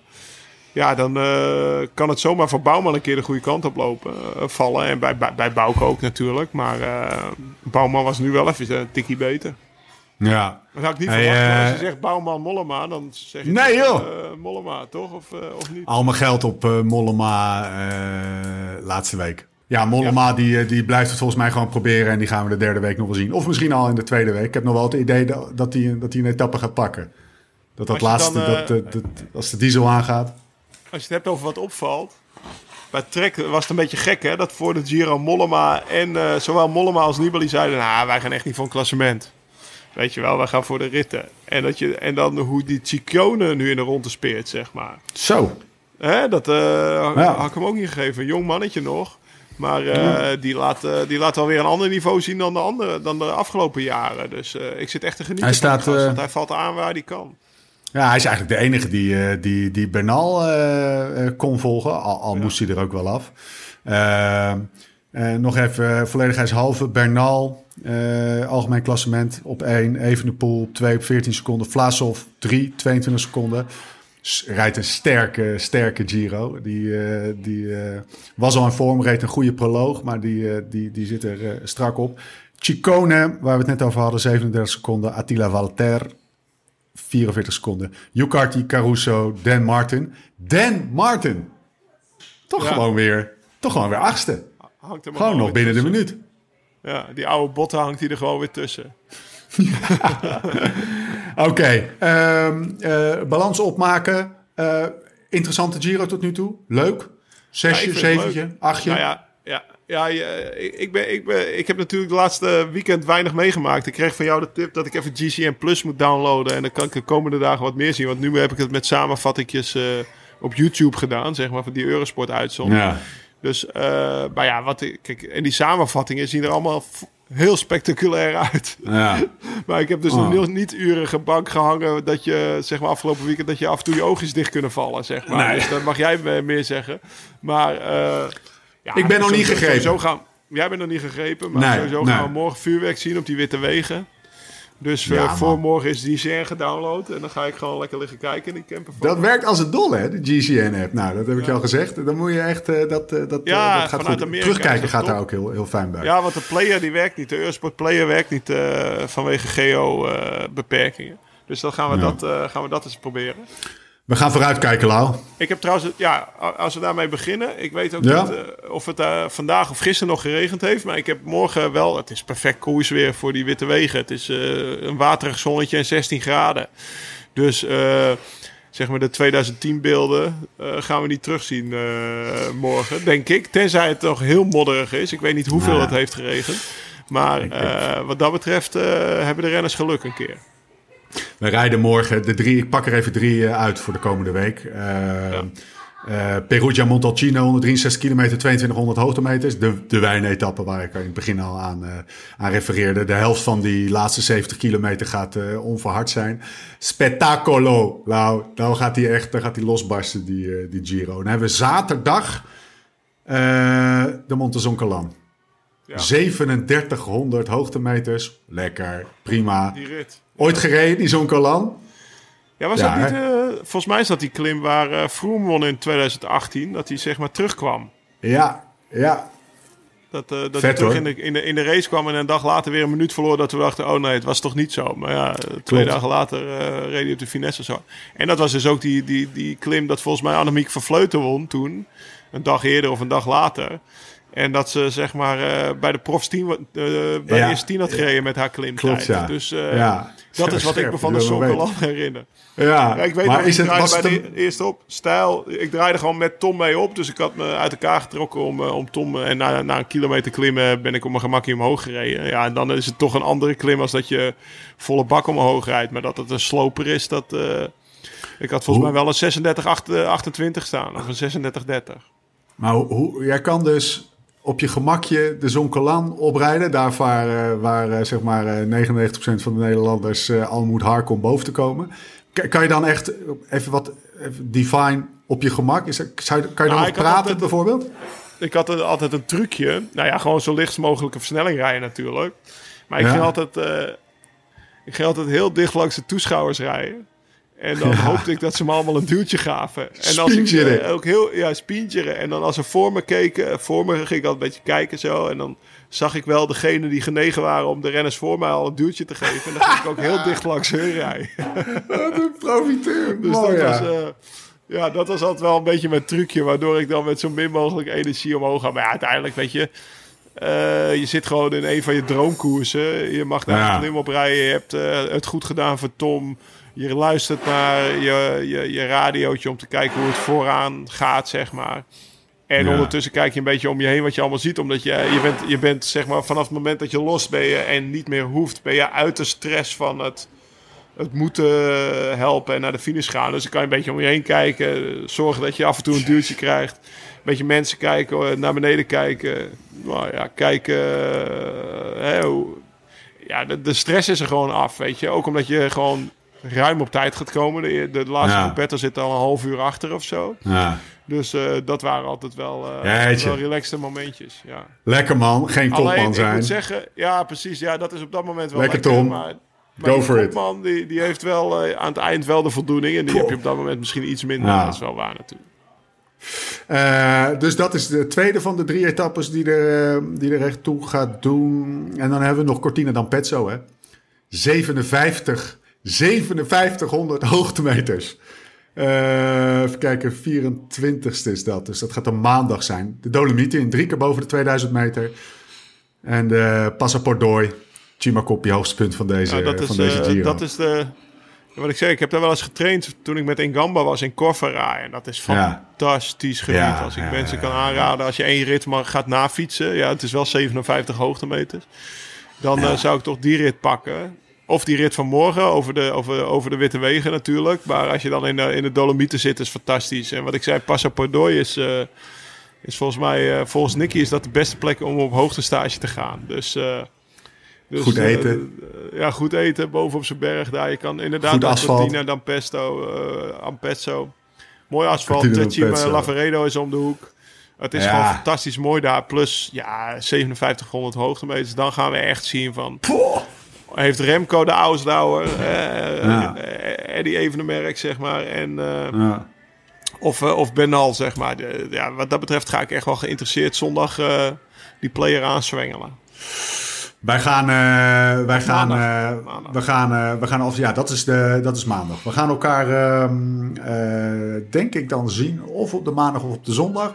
Ja, dan eh, kan het zomaar voor Bouwman een keer de goede kant op lopen, eh, vallen. En bij, bij, bij Bouke ook natuurlijk. Maar Bouwman was nu wel even een tikkie beter. ja. Dat had ik niet Hey, verwacht. maar eh, als je zegt Bouwman Mollema, dan zeg je Nee, joh. Mollema, toch? Of, of niet? Al mijn geld op Mollema laatste week. Ja, Mollema Die, eh, die blijft het volgens mij gewoon proberen. En die gaan we de derde week nog wel zien. Of misschien al in de tweede week. Ik heb nog wel het idee dat, dat hij dat hij een etappe gaat pakken. Dat dat Als laatste, dan, eh, dat, dat, dat- als de diesel aangaat. Als je het hebt over wat opvalt. Bij Trek was het een beetje gek, hè? Dat voor de Giro Mollema en eh, zowel Mollema als Nibali zeiden... Nou, wij gaan echt niet voor een klassement. Weet je wel, wij gaan voor de ritten. En, dat je, en dan hoe die Ciccone nu in de ronde speert, zeg maar. Zo. Hè, dat Ja. had ik hem ook niet gegeven. Een jong mannetje nog. Maar eh, die, laat, eh, die laat alweer een ander niveau zien dan de, andere, dan de afgelopen jaren. Dus eh, ik zit echt te genieten Hij staat, gast, want hij valt aan waar hij kan. Ja, hij is eigenlijk de enige die, die, die Bernal kon volgen. Al, al moest hij er ook wel af. Nog even volledigheidshalve. Bernal, algemeen klassement op 1. Evenepoel op 2 op 14 seconden. Vlasov 3, 22 seconden. Rijdt een sterke, sterke Giro. Die, eh, die eh, was al in vorm, reed een goede proloog. Maar die, eh, die, die zit er strak op. Ciccone, waar we het net over hadden, 37 seconden. Attila Valter, 44 seconden. Yukarty, Caruso, Dan Martin. Dan Martin! Toch Ja. gewoon weer, toch gewoon weer achtste. Hangt er maar Gewoon nog binnen de minuut. Ja, die oude botten hangt hij er gewoon weer tussen. Oké, ehm, eh, balans opmaken. Eh, interessante Giro tot nu toe. Leuk. Ja, Zesje, het zeventje, achtje. Nou ja, ja, ja, ik, ben, ik, ben, ik heb natuurlijk de laatste weekend weinig meegemaakt. Ik kreeg van jou de tip dat ik even GCN Plus moet downloaden. En dan kan ik de komende dagen wat meer zien. Want nu heb ik het met samenvattingjes eh, op YouTube gedaan, zeg maar, van die Eurosport uitzondering. Ja. Dus, maar ja, wat ik, kijk, en die samenvattingen zien er allemaal heel spectaculair uit. Ja. Maar ik heb dus Oh. een niet urige bank gehangen dat je, zeg maar, afgelopen weekend dat je af en toe je oogjes dicht kunnen vallen, zeg maar. Nee. Dus dat mag jij me- meer zeggen. Maar eh, ja, Ik ben nog niet gegrepen. Sowieso gaan, jij bent nog niet gegrepen, maar Nee, sowieso nee. gaan we morgen vuurwerk zien op die witte wegen. Dus eh, Ja, voor morgen is die CR gedownload en dan ga ik gewoon lekker liggen kijken in die camper. Dat werkt als een dol, hè, de GCN-app. Nou, dat heb ik je al gezegd. Dan moet je echt, eh, dat, eh, dat, Ja, dat gaat vanuit goed. Amerika Terugkijken gaat daar ook heel, heel fijn bij. Ja, want de player die werkt niet. De Eurosport player werkt niet vanwege geo-beperkingen. dus dan gaan we, Ja. dat, gaan we dat eens proberen. We gaan vooruitkijken, Lau. Ik heb trouwens, ja, als we daarmee beginnen. Ik weet ook Ja? niet eh, of het eh, vandaag of gisteren nog geregend heeft. Maar ik heb morgen wel, het is perfect koersweer voor die witte wegen. Het is eh, een waterig zonnetje en 16 graden. Dus zeg maar de 2010 beelden gaan we niet terugzien morgen, denk ik. Tenzij het toch heel modderig is. Ik weet niet hoeveel Nou. het heeft geregend. Maar wat dat betreft hebben de renners geluk een keer. We rijden morgen de drie. Ik pak er even drie eh, uit voor de komende week. Eh eh, Perugia Montalcino, 163 kilometer, 2200 hoogtemeters. De, de wijnetappe waar ik in het begin al aan, aan refereerde. De helft van die laatste 70 kilometer gaat onverhard zijn. Spettacolo. Nou, nou gaat hij echt dan gaat hij losbarsten, die, die Giro. Dan hebben we zaterdag de Montezoncalan. Ja. 3700 hoogtemeters. Lekker, prima. Die rit. Ooit gereden, die Zoncolan? Ja, was Ja, dat niet... eh, volgens mij is dat die klim waar eh Froome won in 2018. Dat hij zeg maar terugkwam. Ja, ja. Dat, eh, dat Vet, hij terug in de, in, de, in de race kwam en een dag later weer een minuut verloor. Dat we dachten, oh nee, het was toch niet zo. Maar ja, twee Klopt. dagen later eh, reed hij op de finesse zo. En dat was dus ook die, die, die klim dat volgens mij Annemiek van Vleuten won toen. Een dag eerder of een dag later. En dat ze zeg maar bij de profs 10, wa- eh, bij de Ja. eerste 10 had gereden met haar klimtijd. Klopt, ja. Dus ja. Dat is wat ik me van de Zonkerland herinner. Ja, Ja, ik weet maar nog, is ik het, draaide bij de eerste op. Stijl, ik draaide gewoon met Tom mee op. Dus ik had me uit elkaar getrokken om, eh, om Tom... eh, En na, na een kilometer klimmen ben ik op mijn gemakje omhoog gereden. Ja, en dan is het toch een andere klim als dat je volle bak omhoog rijdt. Maar dat het een sloper is, dat... eh, ik had volgens Hoe- mij wel een 36 acht- 28 staan. Of een 36 30. Maar hoe, hoe- jij kan dus op je gemakje de Zonkelan oprijden. Daar waar, eh, waar eh, zeg maar eh, 99% van de Nederlanders eh, al moet harken om boven te komen. Ka- Kan je dan echt even wat even define op je gemak? Is zou, kan je dan Nou, nog praten altijd- bijvoorbeeld? Ik had er altijd een trucje. Nou ja, gewoon zo lichtst mogelijke versnelling rijden natuurlijk. Maar ik, Ja. ging altijd, eh, ik ging altijd heel dicht langs de toeschouwers rijden. En dan Ja. hoopte ik dat ze me allemaal een duwtje gaven. En als ik ook heel, ja, spientjeren. En dan als ze voor me keken, voor me ging ik altijd een beetje kijken zo. En dan zag ik wel degene die genegen waren om de renners voor mij al een duwtje te geven. En dan ging ik ook heel dicht langs hun rijden. Wat een profiteur. Dus Mooi, dat, ja. was, eh, ja, dat was altijd wel een beetje mijn trucje. Waardoor ik dan met zo min mogelijk energie omhoog ga. Maar ja, uiteindelijk, weet je. eh, je zit gewoon in een van je droomkoersen. Je mag daar Ja. een klim op rijden. Je hebt eh, het goed gedaan voor Tom. Je luistert naar je, je, je radiootje om te kijken hoe het vooraan gaat, zeg maar. En Ja. ondertussen kijk je een beetje om je heen wat je allemaal ziet. Omdat je, je bent, je bent, zeg maar, vanaf het moment dat je los ben je en niet meer hoeft, ben je uit de stress van het het moeten helpen en naar de finish gaan. Dus dan kan je een beetje om je heen kijken. Zorgen dat je af en toe een duwtje krijgt. Een beetje mensen kijken, eh, naar beneden kijken. Nou ja, kijken. eh, hè, hoe- ja, de, de stress is er gewoon af, weet je. Ook omdat je gewoon ruim op tijd gaat komen. De, de laatste Ja. zit al een half uur achter of zo. Ja. Dus eh, dat waren altijd wel, Jeetje. wel relaxte momentjes. Ja. Lekker man, geen Alleen, kopman ik zijn. moet zeggen, ja precies, ja, dat is op dat moment wel Lekker, lekker. Tom. Maar, maar Go for it. kopman, die, die heeft wel eh, aan het eind wel de voldoening. En die heb je op dat moment misschien iets minder. Ja. Dat is wel waar natuurlijk. Dus dat is de tweede van de drie etappes die er, die er echt toe gaat doen. En dan hebben we nog Cortina d'Ampezzo, hè. 57, 5700 hoogtemeters. Eh, even kijken, 24ste is dat. Dus dat gaat een maandag zijn. De Dolomieten in drie keer boven de 2000 meter. En de Passaport Cimacoppi, hoogtepunt van deze, dat, is, van deze eh, dat is de... Wat ik zeg, ik heb daar wel eens getraind toen ik met Ingamba was in Corvara. En dat is Ja. fantastisch gebied. Ja, als ik ja, mensen kan aanraden, als je één rit maar gaat nafietsen. Ja, het is wel 57 hoogtemeters. Dan eh, zou ik toch die rit pakken. Of die rit van morgen over de, over, over de Witte Wegen natuurlijk. Maar als je dan in de, in de Dolomieten zit, is fantastisch. En wat ik zei, Passapordooi is, eh, is volgens mij, eh, volgens Nicky is dat de beste plek om op hoogtestage te gaan. Dus, eh, dus Goed eh, eten. eh, ja, goed eten boven op zijn berg daar. Je kan inderdaad. Cortina d'Ampezzo, eh Ampezzo. Mooi asfalt. D'Ampezzo. Lavaredo is om de hoek. Het is Ja. gewoon fantastisch mooi daar. Plus ja, 5700 hoogtemeters. Dan gaan we echt zien van... Heeft Remco de Ausdauer, eh, Ja. eh, Eddie Evenemerk, zeg maar. En, eh, Ja. of, of Benal, zeg maar. Ja, wat dat betreft ga ik echt wel geïnteresseerd zondag die player aanzwengelen. Wij gaan, eh, wij gaan, Maandag. Maandag. we gaan, we gaan af, ja, dat is, de, dat is maandag. We gaan elkaar, ehm, eh, denk ik dan zien, of op de maandag of op de zondag.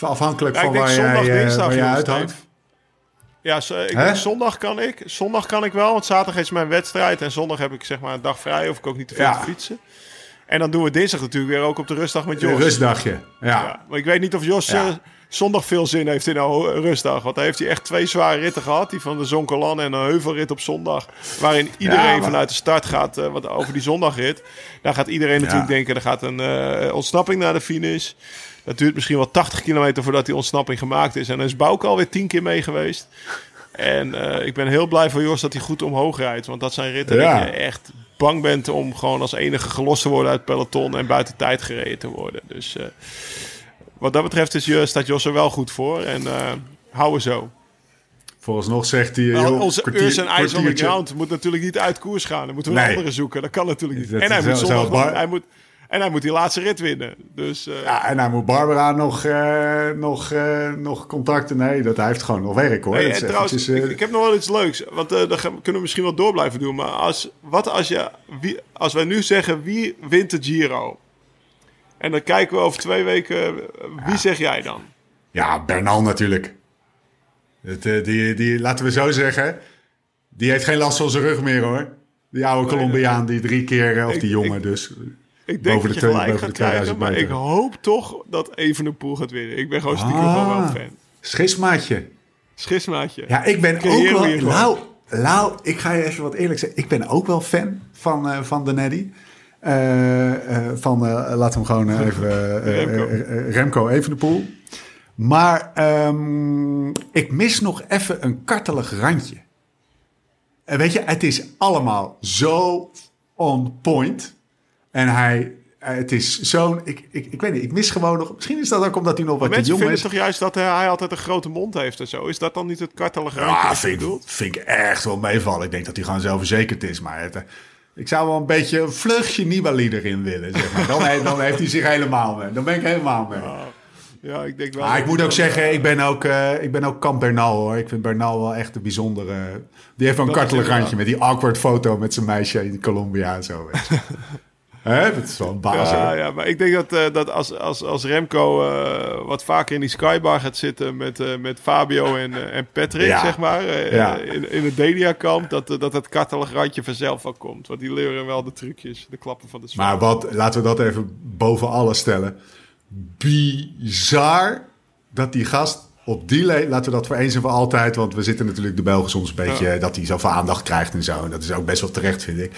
Afhankelijk Ja, van waar zondag, jij, dinsdag, waar jij jongens, uithangt. Ja, zo- ik denk zondag kan ik. Zondag kan ik wel, want zaterdag is mijn wedstrijd. En zondag heb ik zeg maar een dag vrij, of ik ook niet te veel Ja. te fietsen. En dan doen we dinsdag natuurlijk weer ook op de rustdag met Jos. Een rustdagje. Ja. Ja, maar ik weet niet of Jos Ja. eh, zondag veel zin heeft in een rustdag. Want hij heeft hij echt twee zware ritten gehad. Die van de Zonkolan en een heuvelrit op zondag. Waarin iedereen maar- vanuit de start gaat. eh, wat over die zondagrit. Daar gaat iedereen natuurlijk denken. Er gaat een eh, ontsnapping naar de finish. Dat duurt misschien wel 80 kilometer voordat die ontsnapping gemaakt is. En dan is Bouke alweer 10 keer mee geweest. En eh, ik ben heel blij voor Jos dat hij goed omhoog rijdt. Want dat zijn ritten Ja. dat je echt bang bent om gewoon als enige gelost te worden uit het peloton. En buiten tijd gereden te worden. Dus eh, wat dat betreft is, staat Jos er wel goed voor. En eh houden zo. Vooralsnog zegt hij... Joh, onze Urs en IJs on the ground moet natuurlijk niet uit koers gaan. Dan moeten we Nee. een andere zoeken. Dat kan natuurlijk niet. Dat en hij moet zondag nog, hij moet, En hij moet die laatste rit winnen. Dus eh, Ja, en hij moet Barbara nog, eh, nog, eh, nog contacten. Nee, dat hij heeft gewoon nog werk hoor. Nee, en is trouwens, eventjes, ik, ik heb nog wel iets leuks. Want daar gaan- kunnen we misschien wel door blijven doen. Maar als, wat als, je, wie, als wij nu zeggen wie wint de Giro? En dan kijken we over twee weken. Wie zeg jij dan? Ja, Bernal natuurlijk. Het, die, die, laten we zo zeggen. Die heeft geen last van zijn rug meer hoor. Die oude Colombiaan die drie keer, of Ik- die jongen ik- dus. Ik denk Boven dat de je gelijk boven gaat de 2000 krijgen. Maar ik hoop toch dat Evenepoel gaat winnen. Ik ben gewoon stiekem Ah. gewoon wel een fan. Schismaatje. Schismaatje. Ja, ik ben ook wel... gewoon. Lau, ik ga je even wat eerlijk zeggen. Ik ben ook wel fan van, eh, van de Neddy. Eh, eh, van, laten we hem gewoon even... Remco. Remco Evenepoel. Maar ehm, ik mis nog even een kartelig randje. En weet je, het is allemaal zo on point. En hij... eh, Het is zo'n... Ik, ik, ik weet niet, ik mis gewoon nog... Misschien is dat ook omdat hij nog wat jong vinden is. toch juist dat hij, hij altijd een grote mond heeft en zo. Is dat dan niet het kartelige Ja, vind, ik- vind ik echt wel meevallen. Ik denk dat hij gewoon zelfverzekerd is. Maar het, eh, ik zou wel een beetje een vleugje Nibali erin willen. Zeg maar. dan, dan heeft hij zich helemaal mee. Dan ben ik helemaal mee. Ja, ik denk wel. Maar ik moet ook zeggen, ik ben ook, eh, ik ben ook kamp Bernal hoor. Ik vind Bernal wel echt een bijzondere... Die heeft wel een kartelig randje met die awkward foto met zijn meisje in Colombia en zo. Hè? Dat is wel een baas Ja, maar ik denk dat, eh, dat als, als, als Remco eh, wat vaker in die skybar gaat zitten met, eh, met Fabio en, en Patrick, Ja. zeg maar, Ja. in, in het Delia-kamp, dat, dat het kartelig randje vanzelf wel komt. Want die leren wel de trucjes, de klappen van de zwaard. Maar wat, laten we dat even boven alles stellen. Bizar dat die gast op die le- laten we dat voor eens en voor altijd, want we zitten natuurlijk de Belgen soms een beetje dat hij zoveel aandacht krijgt en zo. En dat is ook best wel terecht, vind ik.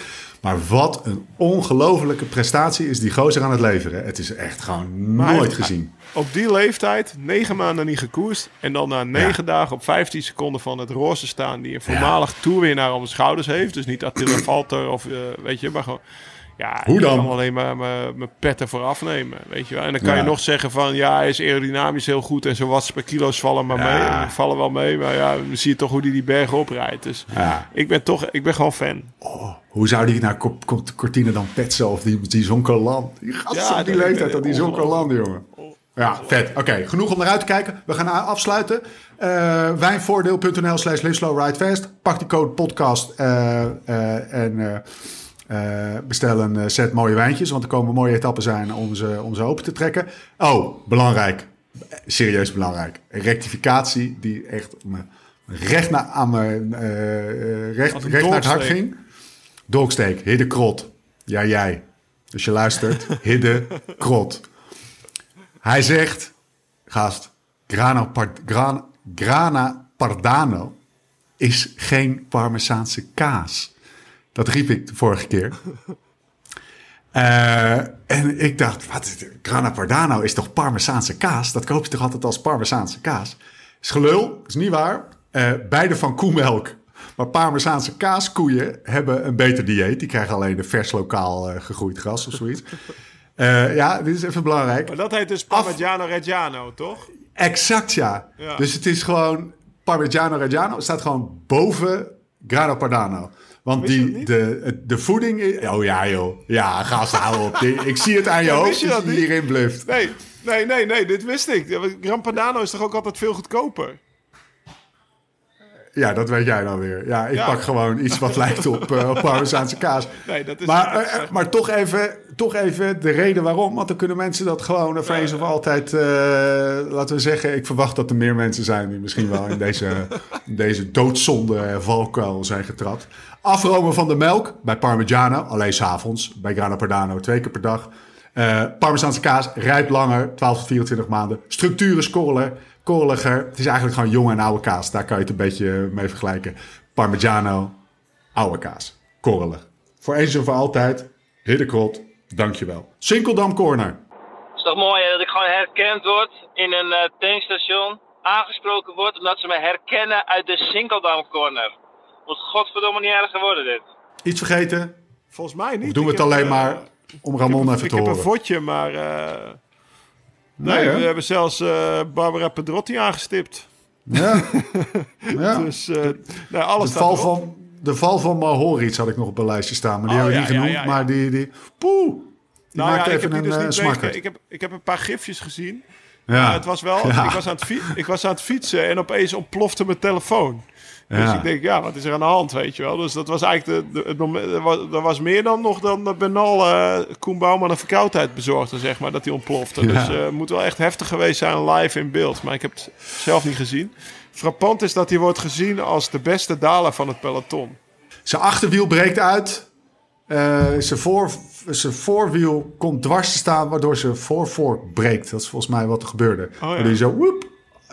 Maar wat een ongelofelijke prestatie is die gozer aan het leveren. Het is echt gewoon nooit heeft- gezien. Op die leeftijd, negen maanden niet gekoerst. En dan na negen dagen op 15 seconden van het roze staan. Die een voormalig toerwinnaar om de schouders heeft. Dus niet Attila Valter of eh, weet je, maar gewoon... Ja, Hoe ik dan? kan alleen maar mijn mijn pet ervoor afnemen, weet je wel. En dan kan Ja. je nog zeggen van, ja, hij is aerodynamisch heel goed. En zo watts per kilo's vallen maar mee. Ja. Vallen wel mee, maar ja, dan zie je toch hoe hij die bergen oprijdt. Dus ik ben toch, ik ben gewoon fan. Oh, hoe zou die naar Cor- Cortina dan petsen of die, die Zonkerland? Die gast Ja, op die leeftijd, dat die ongelooflijk. Zonkerland, jongen. Ja, vet. Oké, genoeg om naar uit te kijken. We gaan afsluiten. Eh wijnvoordeel.nl slash. Pak die code podcast eh, eh, en bestel een eh, set mooie wijntjes. Want er komen mooie etappen zijn om ze, om ze open te trekken. Oh, belangrijk. Serieus belangrijk. Rectificatie die echt me recht, naar, aan me, eh, eh, recht, recht naar het hart ging. Dolksteek, Hidde Krot. Ja, jij. Als je luistert, Hidde Krot. Hij zegt, gast, Grana, Pard- Gran- Grana Pardano is geen Parmezaanse kaas. Dat riep ik de vorige keer. Eh, en ik dacht, wat? Grana Padano is toch Parmezaanse kaas? Dat koop je toch altijd als Parmezaanse kaas? Is gelul, is niet waar. Eh, beide van koemelk. Maar Parmezaanse kaaskoeien hebben een beter dieet. Die krijgen alleen een vers lokaal eh, gegroeid gras of zoiets. Eh, ja, dit is even belangrijk. Maar dat heet dus Parmigiano Reggiano, toch? Exact, ja. Ja. Dus het is gewoon Parmigiano Reggiano. Het staat gewoon boven Grana Padano. Want die, de, de voeding... Oh ja, joh. Ja, gast, hou op. Die- Ik zie het aan je Ja, hoofd je als dat je hierin bluft. Nee, nee, nee, nee, dit wist ik. Gran Padano is toch ook altijd veel goedkoper? Ja, dat weet jij dan weer. Ja, ik Ja. pak gewoon iets wat lijkt op, op Parmezaanse kaas. Nee, dat is... Maar, eh, maar toch, even, toch even de reden waarom. Want dan kunnen mensen dat gewoon voor eens of altijd... eh, laten we zeggen, ik verwacht dat er meer mensen zijn... die misschien wel in deze, deze doodzonde valkuil zijn getrapt. Afromen van de melk bij Parmigiano. Alleen s'avonds. Bij Grana Padano twee keer per dag. Parmezaanse kaas rijpt langer. 12 tot 24 maanden. Structuur is korreler, korreliger. Het is eigenlijk gewoon jonge en oude kaas. Daar kan je het een beetje mee vergelijken. Parmigiano, oude kaas. Korrelig. Voor eens en voor altijd. Hiddekrot, dankjewel. Sinkeldam Corner. Het is toch mooi dat ik gewoon herkend word in een eh, tankstation. Aangesproken word omdat ze me herkennen uit de Sinkeldam Corner. Wordt godverdomme niet erger worden dit. Iets vergeten? Volgens mij niet. Of doen we het alleen eh, maar om Ramon ik heb, even ik te heb horen? een vodje, maar... eh, Nee, we hebben zelfs eh, Barbara Pedrotti aangestipt. Ja. ja. Dus nou, alles de, val erop. van, de val van Mahorits had ik nog op een lijstje staan. Maar die Oh, hebben we ja, niet genoemd. ja. Maar die... die poeh. Nou maakt even heb die een dus eh, ik, heb, ik heb een paar gifjes gezien. Ja. Maar het was wel, ik, was aan het ik was aan het fietsen en opeens ontplofte mijn telefoon. Dus ik denk, ja, wat is er aan de hand, weet je wel. Dus dat was eigenlijk, de, de- het moment, er was, er meer dan nog dan dat Benal eh Koen Bouwman een verkoudheid bezorgde, zeg maar, dat hij ontplofte. Dus het moet wel echt heftig geweest zijn live in beeld. Maar ik heb het zelf niet gezien. Frappant is dat hij wordt gezien als de beste daler van het peloton. Zijn achterwiel breekt uit. Eh, zijn, voor, zijn voorwiel komt dwars te staan, waardoor zijn voorvork breekt. Dat is volgens mij wat er gebeurde. ja. Waardoor hij zo, woep,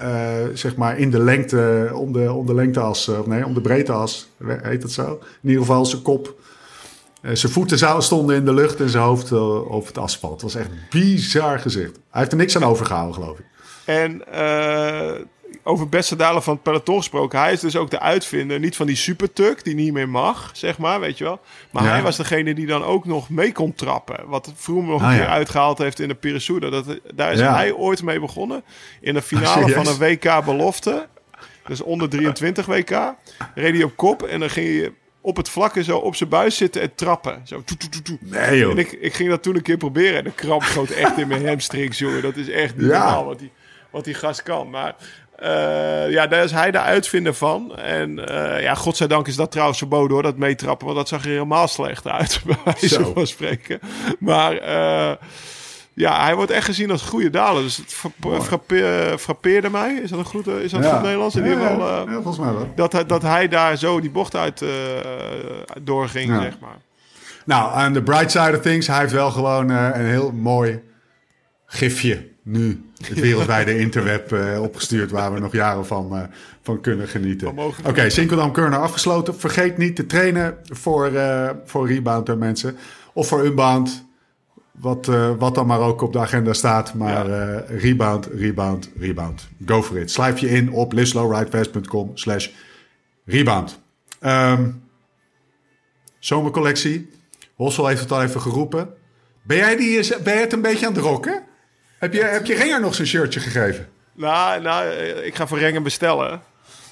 eh, zeg maar in de lengte, om de, om de lengteas, eh, of nee, om de breedteas, heet dat zo? In ieder geval zijn kop. eh, zijn voeten zou- stonden in de lucht en zijn hoofd eh, over het asfalt. Het was echt bizar gezicht. Hij heeft er niks aan overgehouden, geloof ik. En over beste dalen van het peloton gesproken. Hij is dus ook de uitvinder, niet van die supertuk die niet meer mag, zeg maar, weet je wel. Maar Ja. hij was degene die dan ook nog mee kon trappen. Wat Vroom nog een Ah, keer ja. uitgehaald heeft in de Pirasuda. Dat, daar is Ja. hij ooit mee begonnen. In de Ah, finale serieus? van een WK belofte. Dus onder 23 WK. Reed hij op kop en dan ging hij op het vlakke zo op zijn buis zitten en trappen. Zo toe, toe, toe, toe. Nee, joh. En ik, ik ging dat toen een keer proberen. En de kramp schoot echt in mijn hamstrings, jongen. Dat is echt niet Ja. normaal wat die, wat die gast kan. Maar eh, ja, daar is hij de uitvinder van. En eh, ja, godzijdank is dat trouwens verboden hoor, dat meetrappen. Want dat zag er helemaal slecht uit, bij wijze Zo. van spreken. Maar eh, ja, hij wordt echt gezien als goede daler. Dus het fra- frappe- frappeerde mij. Is dat een goed, is dat Ja. goed Nederlands? In ieder geval... ja, ja, volgens mij wel. dat, hij, dat hij daar zo die bocht uit doorging, zeg maar. Nou, aan de bright side of things, hij heeft wel gewoon een heel mooi gifje nu het wereldwijde interweb eh, opgestuurd waar we nog jaren van, eh, van kunnen genieten. Oké, Sinkeldam Keurne afgesloten. Vergeet niet te trainen voor, eh voor Rebound hè, mensen. Of voor Unbound. Wat, wat dan maar ook op de agenda staat. Maar rebound, rebound, rebound. Go for it. Slijf je in op lislowridefest.com slash rebound. Ehm, zomercollectie. Hossel heeft het al even geroepen. Ben jij, die, ben jij het een beetje aan het rocken? Heb je, heb je Renger nog zijn shirtje gegeven? Nou, nou, ik ga voor Rengen bestellen.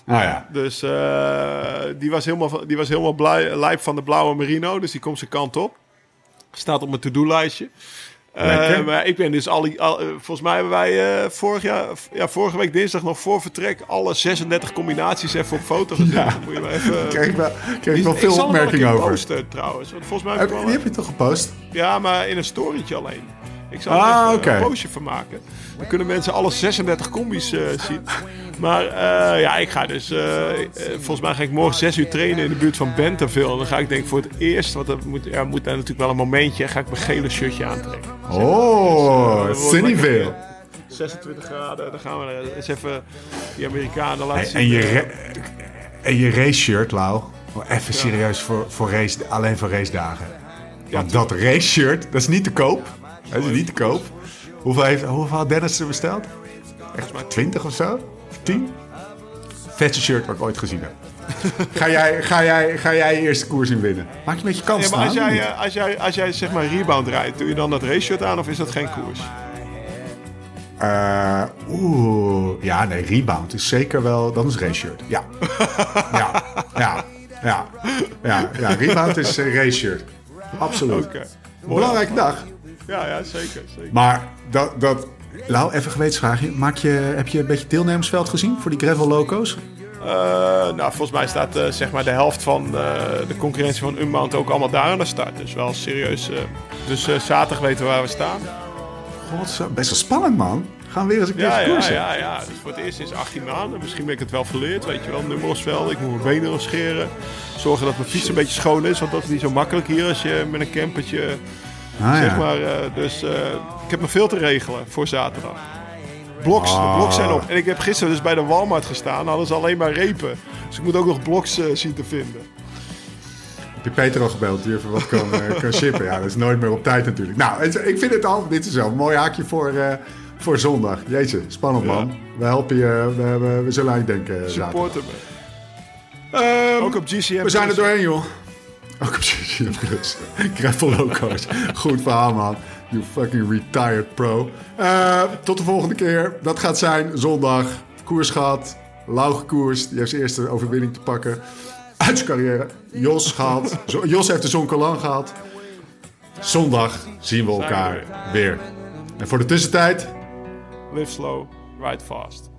Nou ja. Dus eh, die was helemaal, die was helemaal blij, lijp van de blauwe merino. Dus die komt zijn kant op. Staat op mijn to-do-lijstje. Eh, maar ik ben dus al, die- al volgens mij hebben wij eh, vorig jaar, ja, vorige week dinsdag nog voor vertrek alle 36 combinaties even op foto gezet. Ja. Moet je maar even. Kreeg ik wel, kreeg ik wel Ik veel opmerkingen over. posten, trouwens. Want volgens mij heb Heb, ik wel die heb je toch gepost? ja, maar in een storytje alleen. Ik zal Ah, er een postje van maken. Dan kunnen mensen alle 36 combis eh, zien. Maar eh, ja, ik ga dus... eh, volgens mij ga ik morgen 6 uur trainen in de buurt van Bentonville. En dan ga ik denk ik voor het eerst... Want dat moet, ja, moet daar natuurlijk wel een momentje... Ga ik mijn gele shirtje aantrekken. Oh, Sunnyvale. lekker, eh, 26 graden. Dan gaan we er eens even die Amerikanen laten En, zien. en, je en je race shirt, Lau. Oh, even serieus voor, voor race, alleen voor race dagen. Want dat race shirt, dat is niet te koop. Dat is niet te koop. Hoeveel, heeft, hoeveel had Dennis er besteld? Echt maar 20 of zo? Of 10? Vetste shirt wat ik ooit gezien heb. ga, jij, ga, jij, ga jij je eerste koers in winnen? Maak je een beetje kans Ja, maar als jij, eh, als, jij, als jij zeg maar rebound rijdt, doe je dan dat race shirt aan of is dat geen koers? Eh, Oeh, ja, nee, rebound is zeker wel. Dan is race shirt. Ja. ja, ja, ja, ja, ja. Rebound is eh, race shirt. Absoluut. Belangrijke dag. Ja, ja, zeker. zeker. Maar dat, dat. Lau, even gewetensvraagje. Maak je, heb je een beetje deelnemersveld gezien voor die gravel loco's? Eh, nou, volgens mij staat eh, zeg maar de helft van eh, de concurrentie van Unbound ook allemaal daar aan de start. Dus wel serieus. dus zaterdag weten we waar we staan. God, best wel spannend, man. Gaan we weer eens een keer Ja, ja, ja, ja. Dus voor het eerst sinds 18 maanden. Misschien ben ik het wel verleerd, weet je wel. Nummerosveld, ik moet mijn benen nog scheren. Zorgen dat mijn fiets een beetje schoon is, want dat is niet zo makkelijk hier als je met een campertje, Ah, zeg ja. maar. eh, dus eh, ik heb nog veel te regelen voor zaterdag. Bloks, de Ah. bloks zijn op. En ik heb gisteren dus bij de Walmart gestaan, hadden ze alleen maar repen. Dus ik moet ook nog bloks eh, zien te vinden. Heb je Peter al gebeld die even wat kan, kan shippen? Ja, dat is nooit meer op tijd natuurlijk. Nou, ik vind het al, dit is wel een mooi haakje voor, voor zondag. Jeetje, spannend Ja. man. We helpen je, we, we, we zullen aan je denken. Supporten me. Ehm, Ook op GCM. we zijn er doorheen, joh. Ook op GCM Plus. Gravel Loco's. Goed verhaal, man. You fucking retired pro. Eh, tot de volgende keer. Dat gaat zijn zondag. Koers gehad. Lau gekoerst. Die heeft zijn eerste overwinning te pakken. Uit zijn carrière. Jos gehad. Zo- Jos heeft de Zonkolan gehad. Zondag zien we elkaar weer. En voor de tussentijd, Live slow, ride fast.